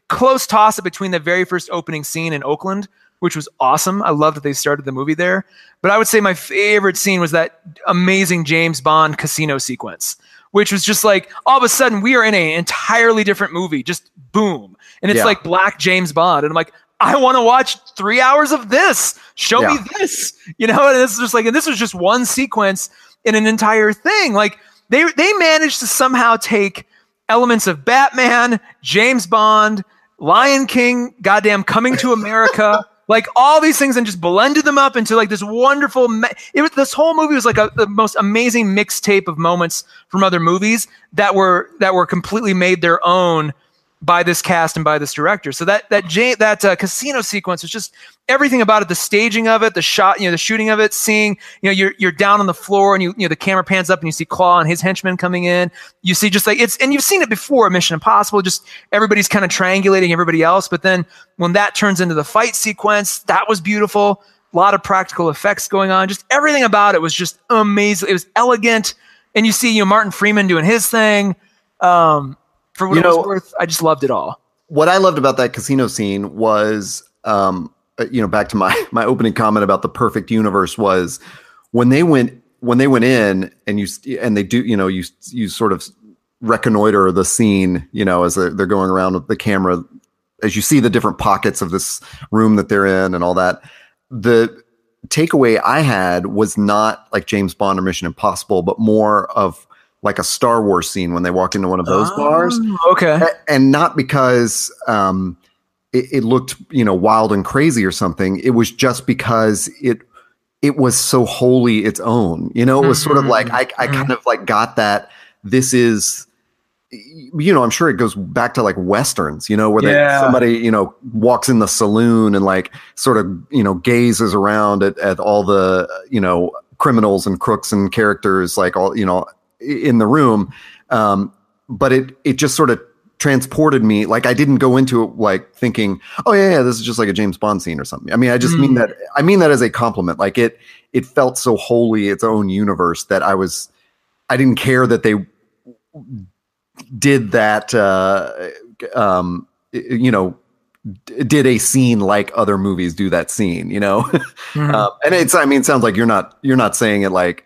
close toss up between the very first opening scene in Oakland, which was awesome. I love that they started the movie there. But I would say my favorite scene was that amazing James Bond casino sequence, which was just like all of a sudden we are in an entirely different movie. Just boom, and it's Yeah. like Black James Bond, and I'm like. I want to watch three hours of this. Show me this. You know, and it's just like, and this was just one sequence in an entire thing. Like they they managed to somehow take elements of Batman, James Bond, Lion King, goddamn Coming to America, <laughs> like all these things, and just blended them up into like this wonderful. Me- it was this whole movie was like a, the most amazing mixtape of moments from other movies that were that were completely made their own by this cast and by this director. So that that that uh, casino sequence was just everything about it, the staging of it, the shot, you know, the shooting of it, seeing, you know, you're you're down on the floor and you you know the camera pans up and you see Claw and his henchmen coming in. You see just like it's and you've seen it before, Mission Impossible, just everybody's kind of triangulating everybody else, but then when that turns into the fight sequence, that was beautiful. A lot of practical effects going on. Just everything about it was just amazing. It was elegant. And you see, you know, Martin Freeman doing his thing. Um, for what You it was know- worth, I just loved it all. what I loved about that casino scene was, um, uh, you know, back to my <laughs> my opening comment about the perfect universe was when they went when they went in and you and they do, you know, you you sort of reconnoiter the scene, you know, as they're, they're going around with the camera, as you see the different pockets of this room that they're in and all that. The takeaway I had was not like James Bond or Mission Impossible, but more of like a Star Wars scene when they walked into one of those bars Oh, Okay. and not because um, it, it looked you know wild and crazy or something. It was just because it it was so wholly its own. You know, it was sort of like I I kind of like got that this is you know i'm sure it goes back to like westerns you know where Yeah. they, somebody you know walks in the saloon and like sort of you know gazes around at, at all the you know criminals and crooks and characters like all you know in the room um but it it just sort of transported me like i didn't go into it like thinking oh yeah, yeah this is just like a james bond scene or something i mean i just mean Mm. that i mean that as a compliment like it it felt so wholly its own universe that i was i didn't care that they did that uh um you know did a scene like other movies do that scene you know <laughs> Mhm. um, and it's i mean it sounds like you're not you're not saying it like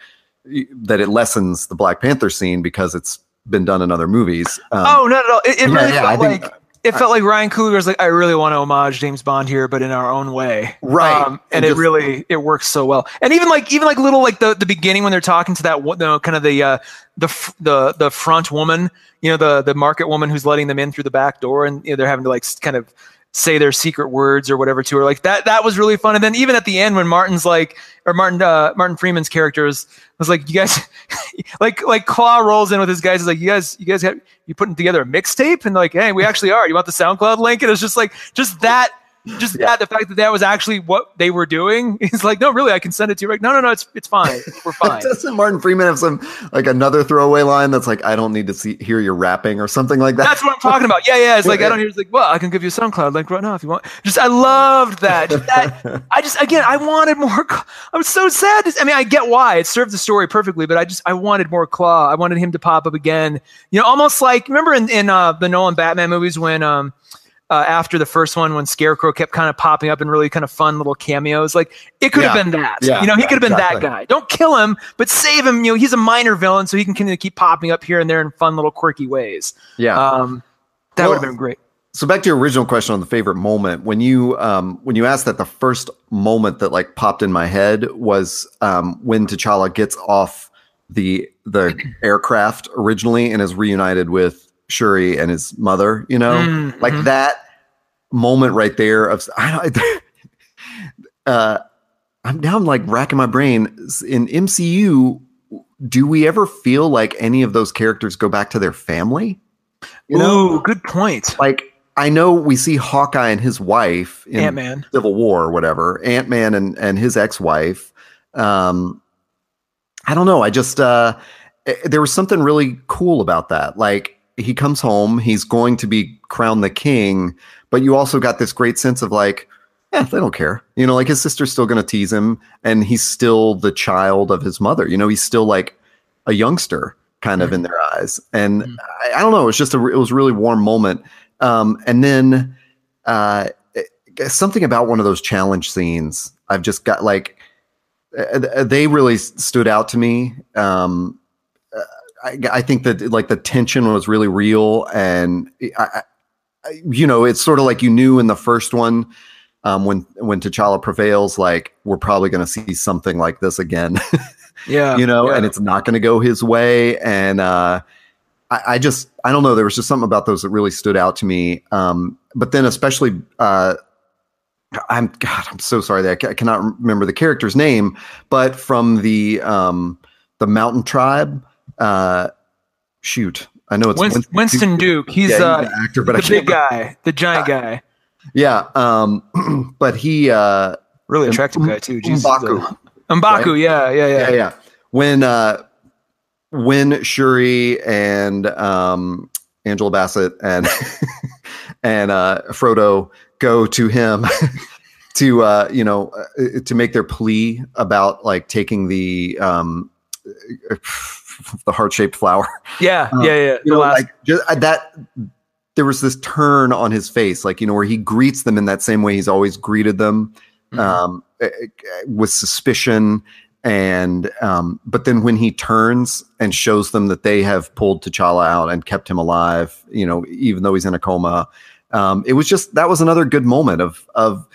that it lessens the black panther scene because it's been done in other movies um, oh, not at all. It, it yeah, really yeah, felt think- like it felt like Ryan Coogler was like, I really want to homage James Bond here, but in our own way, Right. Um, And and it just- really it works so well. And even like even like little like the the beginning when they're talking to that one- the kind of the uh, the the the front woman, you know, the the market woman who's letting them in through the back door, and you know, they're having to like s- kind of say their secret words or whatever to her. Like that that was really fun. And then even at the end when Martin's like or Martin uh, Martin Freeman's character was, was like, you guys <laughs> like like Claw rolls in with his guys. He's like, you guys you guys have you putting together a mixtape? And like, hey, we actually are. You want the SoundCloud link? And it's just like just that. Just that, the fact that that was actually what they were doing. <laughs> He's like, no, really, I can send it to you. Right? No, no, no, it's it's fine. <laughs> We're fine. doesn't martin freeman have some like another throwaway line that's like i don't need to see hear your rapping or something like that That's what I'm talking about. Yeah, yeah. It's like I <laughs> don't hear. It's like, well, I can give you a SoundCloud link right now if you want. Just I loved that. Just that I just again I wanted more. I was so sad. I mean, I get why it served the story perfectly, but I just I wanted more Claw. I wanted him to pop up again. You know, almost like remember in in uh, the Nolan Batman movies when um. Uh, after the first one, when Scarecrow kept kind of popping up in really kind of fun little cameos, like it could have been that. Yeah, you know, he could have been exactly. that guy. Don't kill him, but save him. You know, he's a minor villain, so he can kind of keep popping up here and there in fun little quirky ways. yeah Um, that Well, would have been great. so back to your original question on the favorite moment when you um when you asked that the first moment that like popped in my head was um when T'Challa gets off the the aircraft originally and is reunited with Shuri and his mother you know Mm, like that moment right there of I don't <laughs> uh I'm now I'm like racking my brain in MCU do we ever feel like any of those characters go back to their family you know Ooh, good point. like I know we see Hawkeye and his wife in Ant Man. Civil War or whatever, Ant Man and and his ex wife. Um, I don't know. I just uh, eh, there was something really cool about that. Like he comes home, he's going to be crowned the king, but you also got this great sense of like, yeah, they don't care. You know, like his sister's still going to tease him, and he's still the child of his mother. You know, he's still like a youngster kind of in their eyes. And Mhm. I, I don't know. It's just a, it was a really warm moment. Um, and then uh, eh, something about one of those challenge scenes, I've just got like, uh, they really stood out to me. Um, uh, I, I think that like the tension was really real, and I, I, you know, it's sort of like you knew in the first one um, when when T'Challa prevails, like we're probably going to see something like this again, <laughs> Yeah. you know, yeah. and it's not going to go his way. And uh, I, I just, I don't know, there was just something about those that really stood out to me. Um, but then, especially, uh, I'm God, I'm so sorry that I, ca- I cannot remember the character's name, but from the um, the Mountain Tribe. Uh, shoot, I know it's Winston, Winston Duke. He's, Yeah, uh, the actor, but I the can't big guy, the giant guy. Yeah, um, <clears throat> but he uh, Really attractive guy too. Jesus. M'Baku. M'Baku, yeah, yeah, yeah. yeah, yeah. When uh, when Shuri and um, Angela Bassett and <laughs> and uh, Frodo go to him <laughs> to uh, you know uh, to make their plea about like taking the um, <laughs> the heart shaped flower. Yeah, Uh, yeah, yeah. You The know, last- like just, uh, that. There was this turn on his face, like you know, where he greets them in that same way he's always greeted them, Mhm. um, eh, eh, with suspicion. And um, but then when he turns and shows them that they have pulled T'Challa out and kept him alive, you know, even though he's in a coma, um, it was just that was another good moment of of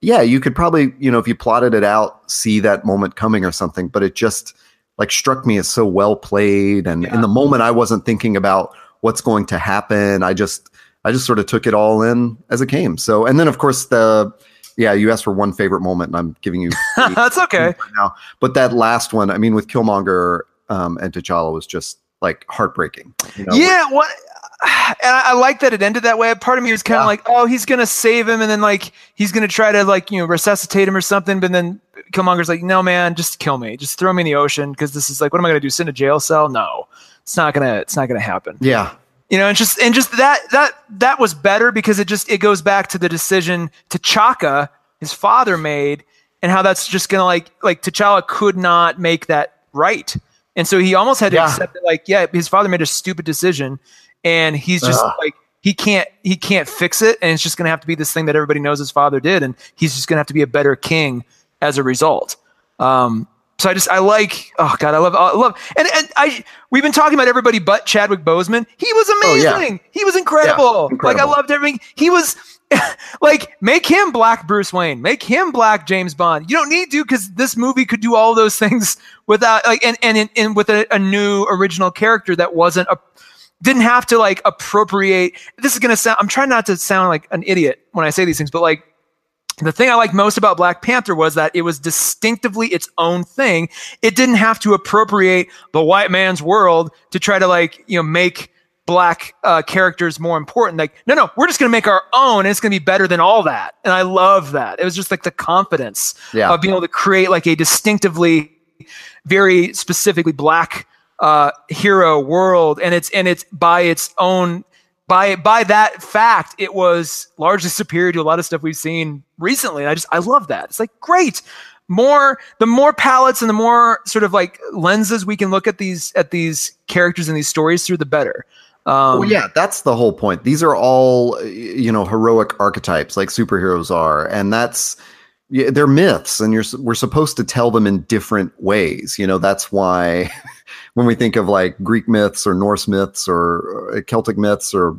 yeah, you could probably you know if you plotted it out see that moment coming or something, but it just like struck me as so well played and in the moment I wasn't thinking about what's going to happen. I just I just sort of took it all in as it came. So and then of course the yeah, you asked for one favorite moment and I'm giving you <laughs> That's okay. right now. But that last one, I mean with Killmonger um, and T'Challa was just like heartbreaking. You know? Yeah, what? <sighs> And I, I like that it ended that way. Part of me was kind of Yeah. like, oh, he's gonna save him, and then like he's gonna try to like you know resuscitate him or something. But then Killmonger's like, no, man, just kill me, just throw me in the ocean because this is like, what am I gonna do? Sit in a jail cell? No, it's not gonna, it's not gonna happen. Yeah. You know, and just and just that that that was better because it just it goes back to the decision T'Chaka, his father, made, and how that's just gonna like like T'Challa could not make that right, and so he almost had to Yeah. accept that like yeah, his father made a stupid decision, and he's just Ugh. like he can't he can't fix it, and it's just gonna have to be this thing that everybody knows his father did, and he's just gonna have to be a better king as a result. Um, so I just I like oh god I love I love and and I we've been talking about everybody but Chadwick Boseman. He was Oh, yeah. amazing. He was incredible. Like I loved everything. He was <laughs> like make him Black Bruce Wayne. Make him Black James Bond. You don't need to because this movie could do all those <laughs> things without like and and and with a, a new original character that wasn't a didn't have to like appropriate. This is gonna sound. I'm trying not to sound like an idiot when I say these things, but like the thing I liked most about Black Panther was that it was distinctively its own thing. It didn't have to appropriate the white man's world to try to like, you know, make black uh, characters more important. Like, no, no, we're just going to make our own and it's going to be better than all that. And I love that. It was just like the confidence Yeah. of being able to create like a distinctively, very specifically black uh, hero world. And it's, and it's by its own by by that fact, it was largely superior to a lot of stuff we've seen recently. And I just I love that. It's like great. More the more palettes and the more sort of like lenses we can look at these at these characters and these stories through, the better. Um, well, yeah, that's the whole point. These are all, you know, heroic archetypes like superheroes are, and that's they're myths, and you're we're supposed to tell them in different ways. You know, that's why <laughs> when we think of like Greek myths or Norse myths or uh, Celtic myths or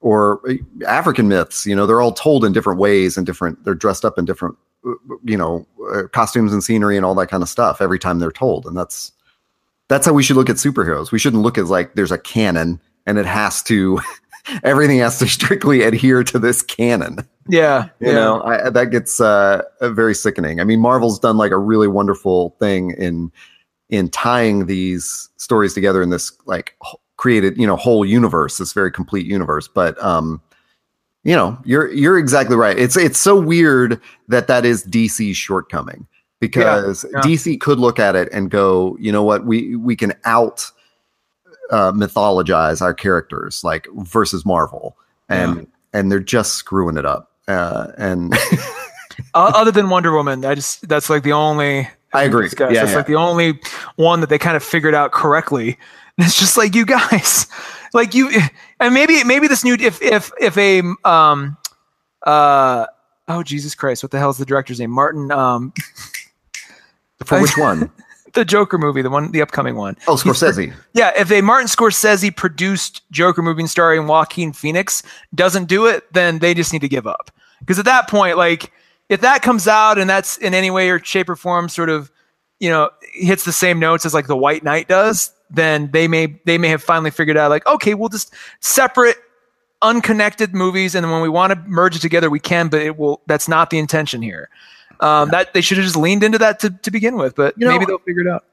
or uh, African myths, you know, they're all told in different ways and different. They're dressed up in different, uh, you know, costumes and scenery and all that kind of stuff every time they're told, and that's that's how we should look at superheroes. We shouldn't look at like there's a canon and it has to <laughs> everything has to strictly adhere to this canon. yeah, You yeah. know, I, that gets uh, very sickening. I mean, Marvel's done like a really wonderful thing in in tying these stories together in this like created you know whole universe, this very complete universe. But um, you know, you're you're exactly right. It's it's so weird that that is DC's shortcoming because yeah. DC could look at it and go, you know what, we we can out uh, mythologize our characters like versus Marvel, and and they're just screwing it up. Uh, and <laughs> other than Wonder Woman, I just that's like the only I agree. Yeah, that's yeah. like the only one that they kind of figured out correctly. And <laughs> it's just like you guys, <laughs> like you, and maybe maybe this new if if if a um uh oh Jesus Christ, what the hell is the director's name? Martin um <laughs> for which one? the Joker movie, the one the upcoming one. Oh, He's- Scorsese. Yeah, if a Martin Scorsese produced Joker movie starring Joaquin Phoenix doesn't do it, then they just need to give up. Because at that point, like if that comes out and that's in any way or shape or form sort of, you know, hits the same notes as like the White Knight does, then they may they may have finally figured out like, okay, we'll just separate unconnected movies and when we want to merge it together we can, but it will that's not the intention here. Um, that they should have just leaned into that to, to begin with, but You know, maybe they'll figure it out.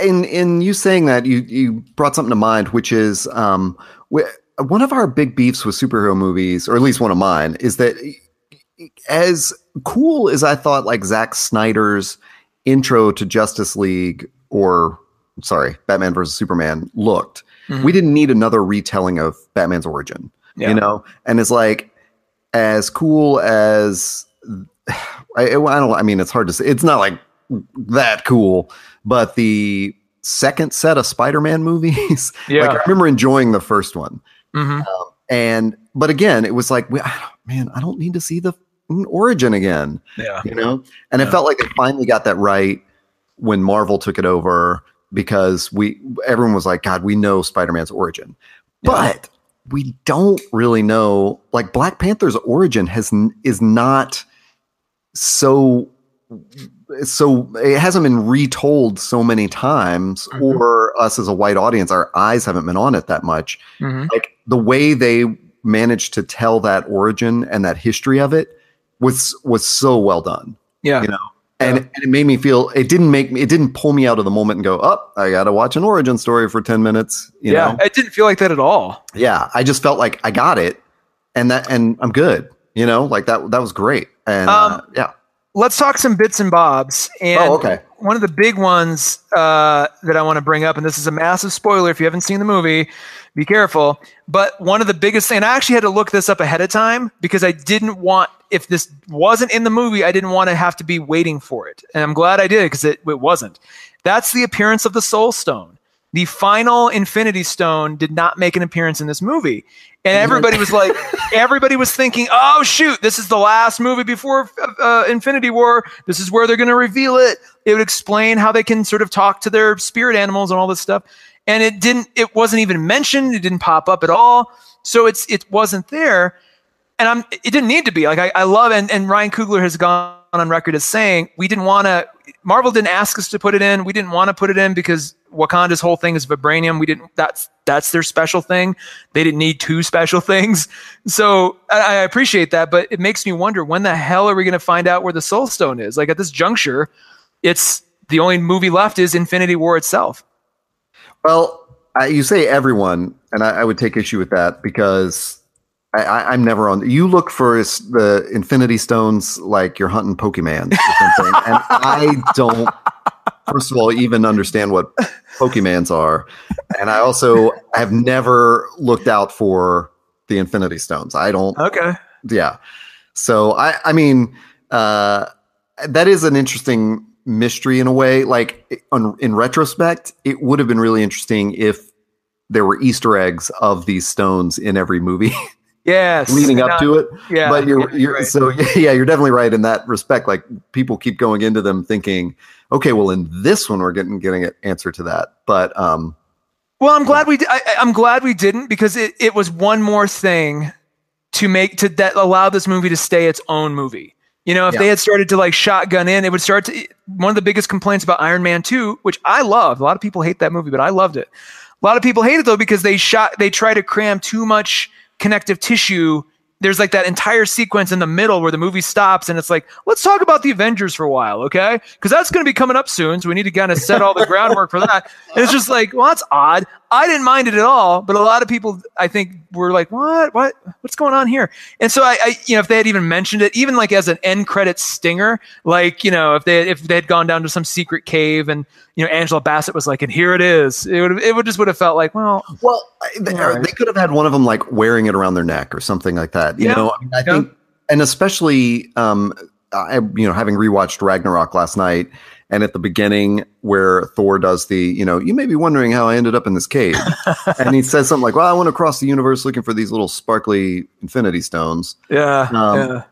in in you saying that you you brought something to mind, which is um, one of our big beefs with superhero movies, or at least one of mine, is that as cool as I thought, like Zack Snyder's intro to Justice League, or sorry, Batman versus Superman looked, mm-hmm. we didn't need another retelling of Batman's origin, yeah. you know. And it's like as cool as <sighs> I, I don't. I mean, it's hard to say. It's not like that cool, but the second set of Spider-Man <laughs> movies, yeah. like I remember enjoying the first one, mm-hmm. um, and but again, it was like, we man, I don't need to see the origin again. Yeah, you know, and yeah. it felt like it finally got that right when Marvel took it over because we everyone was like, God, we know Spider-Man's origin, yeah. but we don't really know. Like Black Panther's origin has is not so so it hasn't been retold so many times mm-hmm. or us as a white audience our eyes haven't been on it that much mm-hmm. like the way they managed to tell that origin and that history of it was was so well done yeah you know and, yeah. and it made me feel it didn't make me it didn't pull me out of the moment and go up oh, i gotta watch an origin story for 10 minutes you yeah know? it didn't feel like that at all yeah i just felt like i got it and that and i'm good you know like that that was great and um, uh, yeah let's talk some bits and bobs. And oh, okay. One of the big ones uh, that I want to bring up, and this is a massive spoiler if you haven't seen the movie, be careful. But one of the biggest, and I actually had to look this up ahead of time because I didn't want, if this wasn't in the movie, I didn't want to have to be waiting for it. And I'm glad I did because it, it wasn't. That's the appearance of the Soul Stone. The final Infinity Stone did not make an appearance in this movie. And everybody was like, <laughs> everybody was thinking, oh, shoot, this is the last movie before uh, Infinity War. This is where they're going to reveal it. It would explain how they can sort of talk to their spirit animals and all this stuff. And it didn't, it wasn't even mentioned. It didn't pop up at all. So it's, it wasn't there. And I'm, it didn't need to be. Like, I, I love, and, and Ryan Coogler has gone on record as saying, we didn't want to, Marvel didn't ask us to put it in. We didn't want to put it in because Wakanda's whole thing is vibranium. We didn't. That's that's their special thing. They didn't need two special <laughs> things. So I, I appreciate that, but it makes me wonder when the hell are we going to find out where the Soul Stone is? Like at this juncture, it's the only movie left is Infinity War itself. Well, I, you say everyone, and I, I would take issue with that because I, am never on. You look for the Infinity Stones like you're hunting Pokemon or something, <laughs> and I don't. First of all, even understand what Pokemons are, and I also have never looked out for the Infinity Stones. I don't. Okay. Yeah. So I, I mean, uh, that is an interesting mystery in a way. Like in retrospect, it would have been really interesting if there were Easter eggs of these stones in every movie. <laughs> yes. Leading up to it. Yeah. But you're yeah, you're right. so <laughs> yeah you're definitely right in that respect. Like people keep going into them thinking okay well in this one we're getting getting an answer to that. But um well i'm glad we I, i'm glad we didn't because it, it was one more thing to make to that allow this movie to stay its own movie you know if yeah. they had started to like shotgun in it would start to one of the biggest complaints about iron man 2 which i love a lot of people hate that movie but i loved it a lot of people hate it though because they shot they try to cram too much connective tissue there's like that entire sequence in the middle where the movie stops and it's like, let's talk about the Avengers for a while, okay? Because that's going to be coming up soon. So we need to kind of set all the <laughs> groundwork for that. And it's just like, well, that's odd. I didn't mind it at all, but a lot of people, I think, were like, what, what, what's going on here? And so I, I you know, if they had even mentioned it, even like as an end credit stinger, like, you know, if they, if they had gone down to some secret cave and, you know, Angela Bassett was like, and here it is, it would, it would just would have felt like, well, well, they, right. they could have had one of them like wearing it around their neck or something like that. You yeah. know, I, mean, I yeah. think, and especially, um, I, you know, having rewatched Ragnarok last night, and at the beginning where Thor does the, you know, you may be wondering how I ended up in this cave, <laughs> and he says something like, "Well, I went across the universe looking for these little sparkly Infinity Stones." Yeah, um, yeah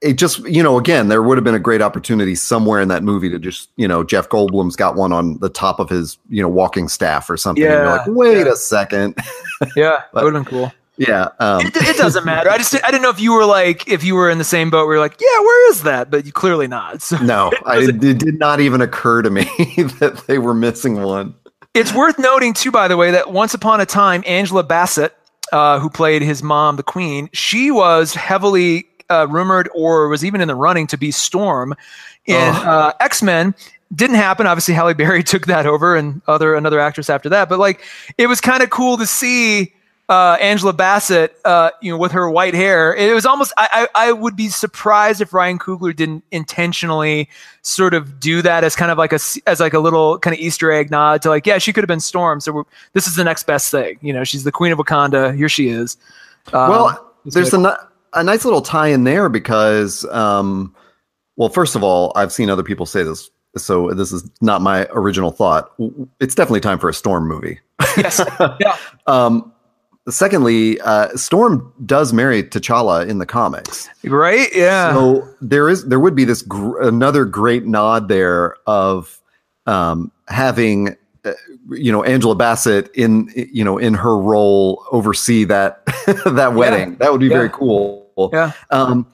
it just you know again there would have been a great opportunity somewhere in that movie to just you know Jeff Goldblum's got one on the top of his you know walking staff or something. Yeah, like wait yeah. a second. <laughs> yeah, that would have been cool. Yeah, um. it, it, doesn't <laughs> matter. I just I didn't know if you were like if you were in the same boat. We were like, yeah, where is that? But you clearly not. So no, <laughs> I, it did not even occur to me <laughs> that they were missing one. It's worth noting too, by the way, that once upon a time, Angela Bassett, uh, who played his mom, the Queen, she was heavily uh, rumored or was even in the running to be Storm in oh. uh, X Men. didn't happen. Obviously, Halle Berry took that over, and other another actress after that. But like, it was kind of cool to see uh, Angela Bassett, uh, you know, with her white hair. It was almost. I, I, I would be surprised if Ryan Coogler didn't intentionally sort of do that as kind of like a as like a little kind of Easter egg nod to like, yeah, she could have been Storm. So this is the next best thing. You know, she's the Queen of Wakanda. Here she is. Um, well, there's a, a nice little tie in there because, um, well, first of all, I've seen other people say this so this is not my original thought. It's definitely time for a Storm movie. Yes. <laughs> Yeah. um, secondly, uh, Storm does marry T'Challa in the comics, right? Yeah. So there is there would be this gr- another great nod there of um, having uh, you know Angela Bassett in you know in her role oversee that <laughs> that wedding. Yeah. That would be yeah. very cool. Yeah. Um,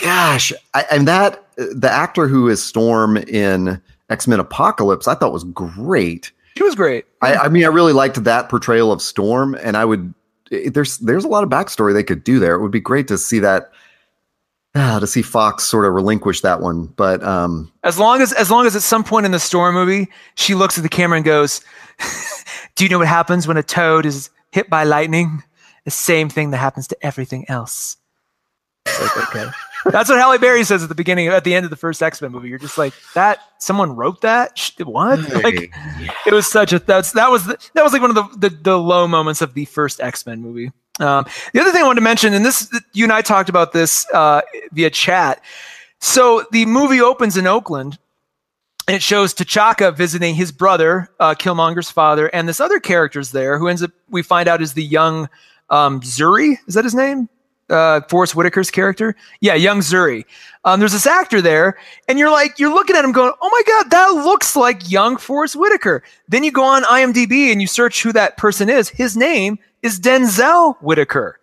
gosh, I, and that the actor who is Storm in X Men Apocalypse, I thought was great. She was great. I, I, mean, I really liked that portrayal of Storm, and I would. There's there's a lot of backstory they could do there. It would be great to see that. Ah, to see Fox sort of relinquish that one, but um, as long as as long as at some point in the Storm movie, she looks at the camera and goes, <laughs> "Do you know what happens when a toad is hit by lightning? The same thing that happens to everything else." Like, okay. That's what Halle Berry says at the beginning, at the end of the first X Men movie. You're just like that. Someone wrote that. What? Like it was such a that's that was the, that was like one of the, the, the low moments of the first X Men movie. Um, the other thing I wanted to mention, and this you and I talked about this uh, via chat. So the movie opens in Oakland, and it shows T'Chaka visiting his brother, uh, Killmonger's father, and this other character's there, who ends up we find out is the young um, Zuri. Is that his name? Uh, Forest Whitaker's character. Yeah, young Zuri. Um, there's this actor there, and you're like, you're looking at him going, oh my God, that looks like young Forest Whitaker. Then you go on IMDb and you search who that person is. His name is Denzel Whitaker.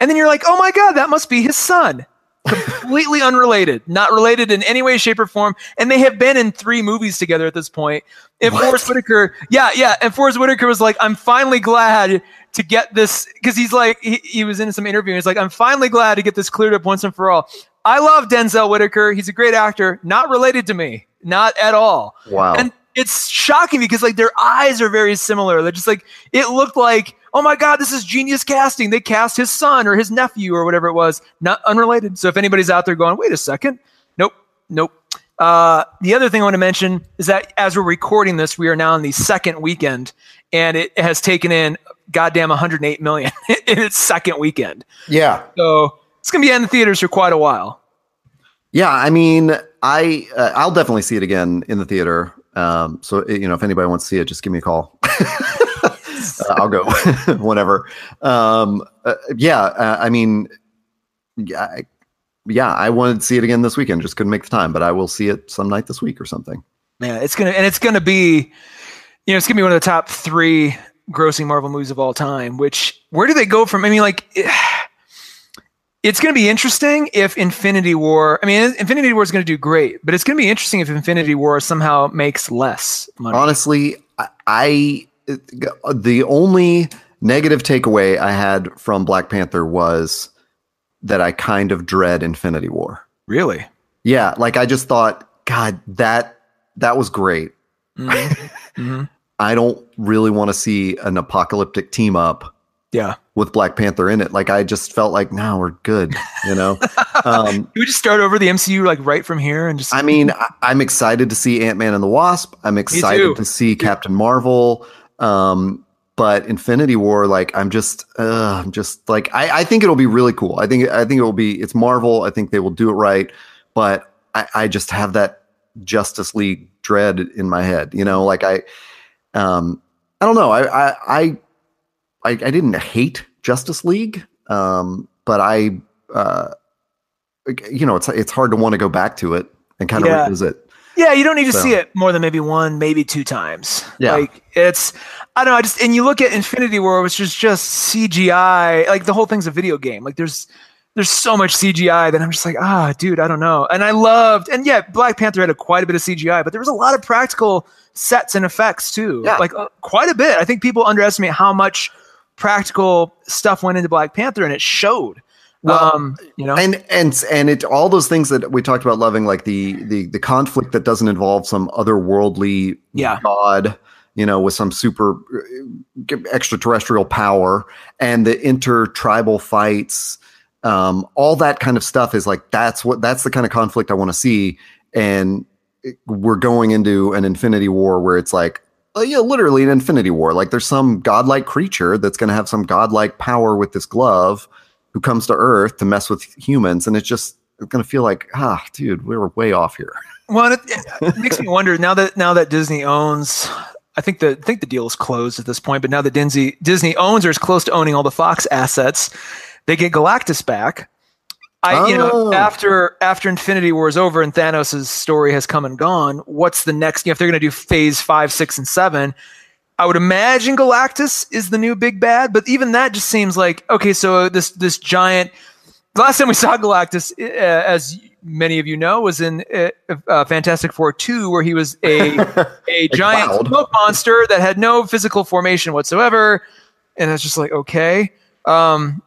And then you're like, oh my God, that must be his son. <laughs> Completely unrelated, not related in any way, shape, or form. And they have been in three movies together at this point. And what? Forest Whitaker, yeah, yeah. And Forest Whitaker was like, I'm finally glad to get this because he's like he, he was in some interview and he's like i'm finally glad to get this cleared up once and for all. I love denzel whitaker. He's a great actor. Not related to me. Not at all. Wow. And it's shocking because like their eyes are very similar. They're just like it looked like oh my god this is genius casting. They cast his son or his nephew or whatever it was. Not unrelated. So if anybody's out there going wait a second. Nope. Nope. Uh, the other thing I want to mention is that as we're recording this, we are now in the second weekend, and it has taken in goddamn 108 million <laughs> in its second weekend. Yeah. So it's gonna be in the theaters for quite a while. Yeah, I mean, I uh, I'll definitely see it again in the theater. Um, so you know, if anybody wants to see it, just give me a call. <laughs> uh, I'll go <laughs> whenever. Um, uh, yeah, uh, I mean, yeah, I, yeah, I wanted to see it again this weekend. Just couldn't make the time, but I will see it some night this week or something. Yeah, it's gonna and it's gonna be, you know, it's gonna be one of the top three grossing Marvel movies of all time. Which where do they go from? I mean, like. <sighs> It's going to be interesting if Infinity War. I mean, Infinity War is going to do great, but it's going to be interesting if Infinity War somehow makes less money. Honestly, I the only negative takeaway I had from Black Panther was that I kind of dread Infinity War. Really? Yeah, like I just thought, God, that that was great. Mm-hmm. <laughs> mm-hmm. I don't really want to see an apocalyptic team up. Yeah. With Black Panther in it. Like I just felt like, now we're good, you know? <laughs> um, Can we just start over the MCU like right from here and just I mean, I, am excited to see Ant-Man and the Wasp. I'm excited to see Captain Marvel. Um, but Infinity War, like I'm just, uh, I'm just like I, I think it'll be really cool. I think I think it will be. It's Marvel. I think they will do it right. But I, I just have that Justice League dread in my head. You know, like I, um, I don't know. I, I, I, I, didn't hate Justice League, um, but I, uh, you know, it's it's hard to want to go back to it and kind of yeah. revisit. Yeah, you don't need to so. see it more than maybe one, maybe two times. Yeah. Like it's I don't know, I just and you look at Infinity War, which is just CGI, like the whole thing's a video game. Like there's there's so much CGI that I'm just like, ah, dude, I don't know. And I loved, and yeah, Black Panther had a, quite a bit of CGI, but there was a lot of practical sets and effects too. Yeah. Like uh, quite a bit. I think people underestimate how much practical stuff went into Black Panther, and it showed. Well, um, you know, and and and it all those things that we talked about loving, like the the the conflict that doesn't involve some otherworldly Yeah. god, you know, with some super uh, extraterrestrial power, and the intertribal fights, um, all that kind of stuff is like that's what that's the kind of conflict I want to see, and we're going into an Infinity War where it's like. uh, yeah, literally an Infinity War. Like there's some godlike creature that's going to have some godlike power with this glove, who comes to Earth to mess with humans, and it's just gonna feel like, ah, dude, we were way off here. Well, it, it makes me wonder now that now that Disney owns. I think the I think the deal is closed at this point, but now that Disney Disney owns or is close to owning all the Fox assets, they get Galactus back. I you know Oh. after after Infinity War is over and Thanos' story has come and gone, what's the next? You know, if they're going to do Phase five, six, and seven, I would imagine Galactus is the new big bad. But even that just seems like okay. So this this giant. The last time we saw Galactus, uh, as many of you know, was in uh, uh, Fantastic Four two, where he was <laughs> a a giant cloud. smoke monster that had no physical formation whatsoever, and it's just like okay. Um,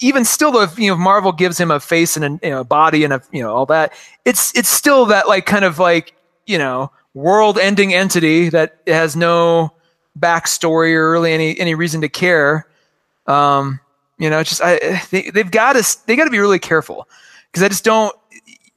even still, though, you know Marvel gives him a face and a you know, body and a you know all that, it's it's still that like kind of like you know world-ending entity that has no backstory or really any any reason to care. Um, you know, just I they, they've got to they got to be really careful because I just don't.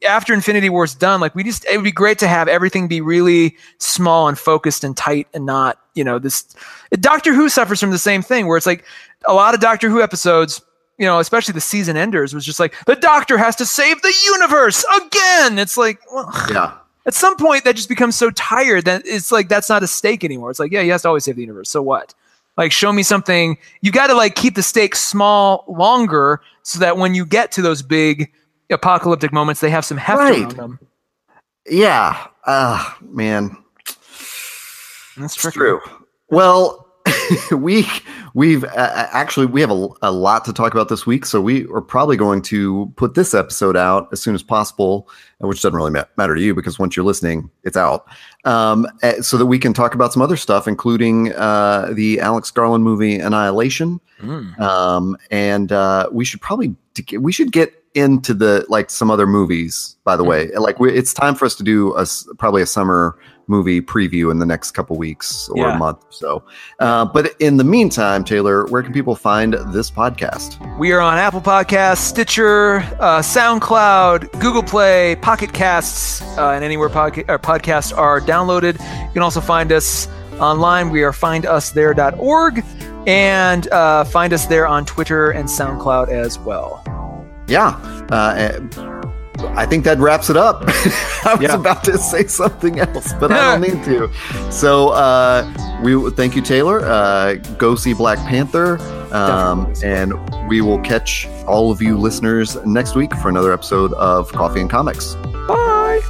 After Infinity War's done, like we just it would be great to have everything be really small and focused and tight and not you know this. Doctor Who suffers from the same thing where it's like a lot of Doctor Who episodes you know, especially the season enders was just like the doctor has to save the universe again. It's like, well, Yeah. at some point that just becomes so tired that it's like that's not a stake anymore. It's like, yeah, he has to always save the universe. So what? Like, show me something. You got to like keep the stakes small longer so that when you get to those big apocalyptic moments, they have some heft Right. around them. Yeah. Ah, man. That's true. Well, <laughs> we we've uh, actually we have a, a lot to talk about this week, so we are probably going to put this episode out as soon as possible, uh, which doesn't really ma- matter to you because once you're listening, it's out. Um, uh, so that we can talk about some other stuff, including uh, the Alex Garland movie Annihilation, Mm. um, and uh, we should probably we should get into the like some other movies. By the way, like we, it's time for us to do a probably a summer movie preview in the next couple weeks or Yeah. a month or so. Uh, but in the meantime, Taylor, where can people find this podcast? We are on Apple Podcasts, Stitcher, uh, SoundCloud, Google Play, Pocket Casts, uh, and anywhere podca- or podcasts are downloaded. You can also find us online. We are findusthere.org and uh, find us there on Twitter and SoundCloud as well. Yeah. I think that wraps it up. <laughs> I was yeah. about to say something else, but I don't <laughs> need to. So uh, we thank you, Taylor. Uh, go see Black Panther, um, and we will catch all of you listeners next week for another episode of Coffee and Comics. Bye.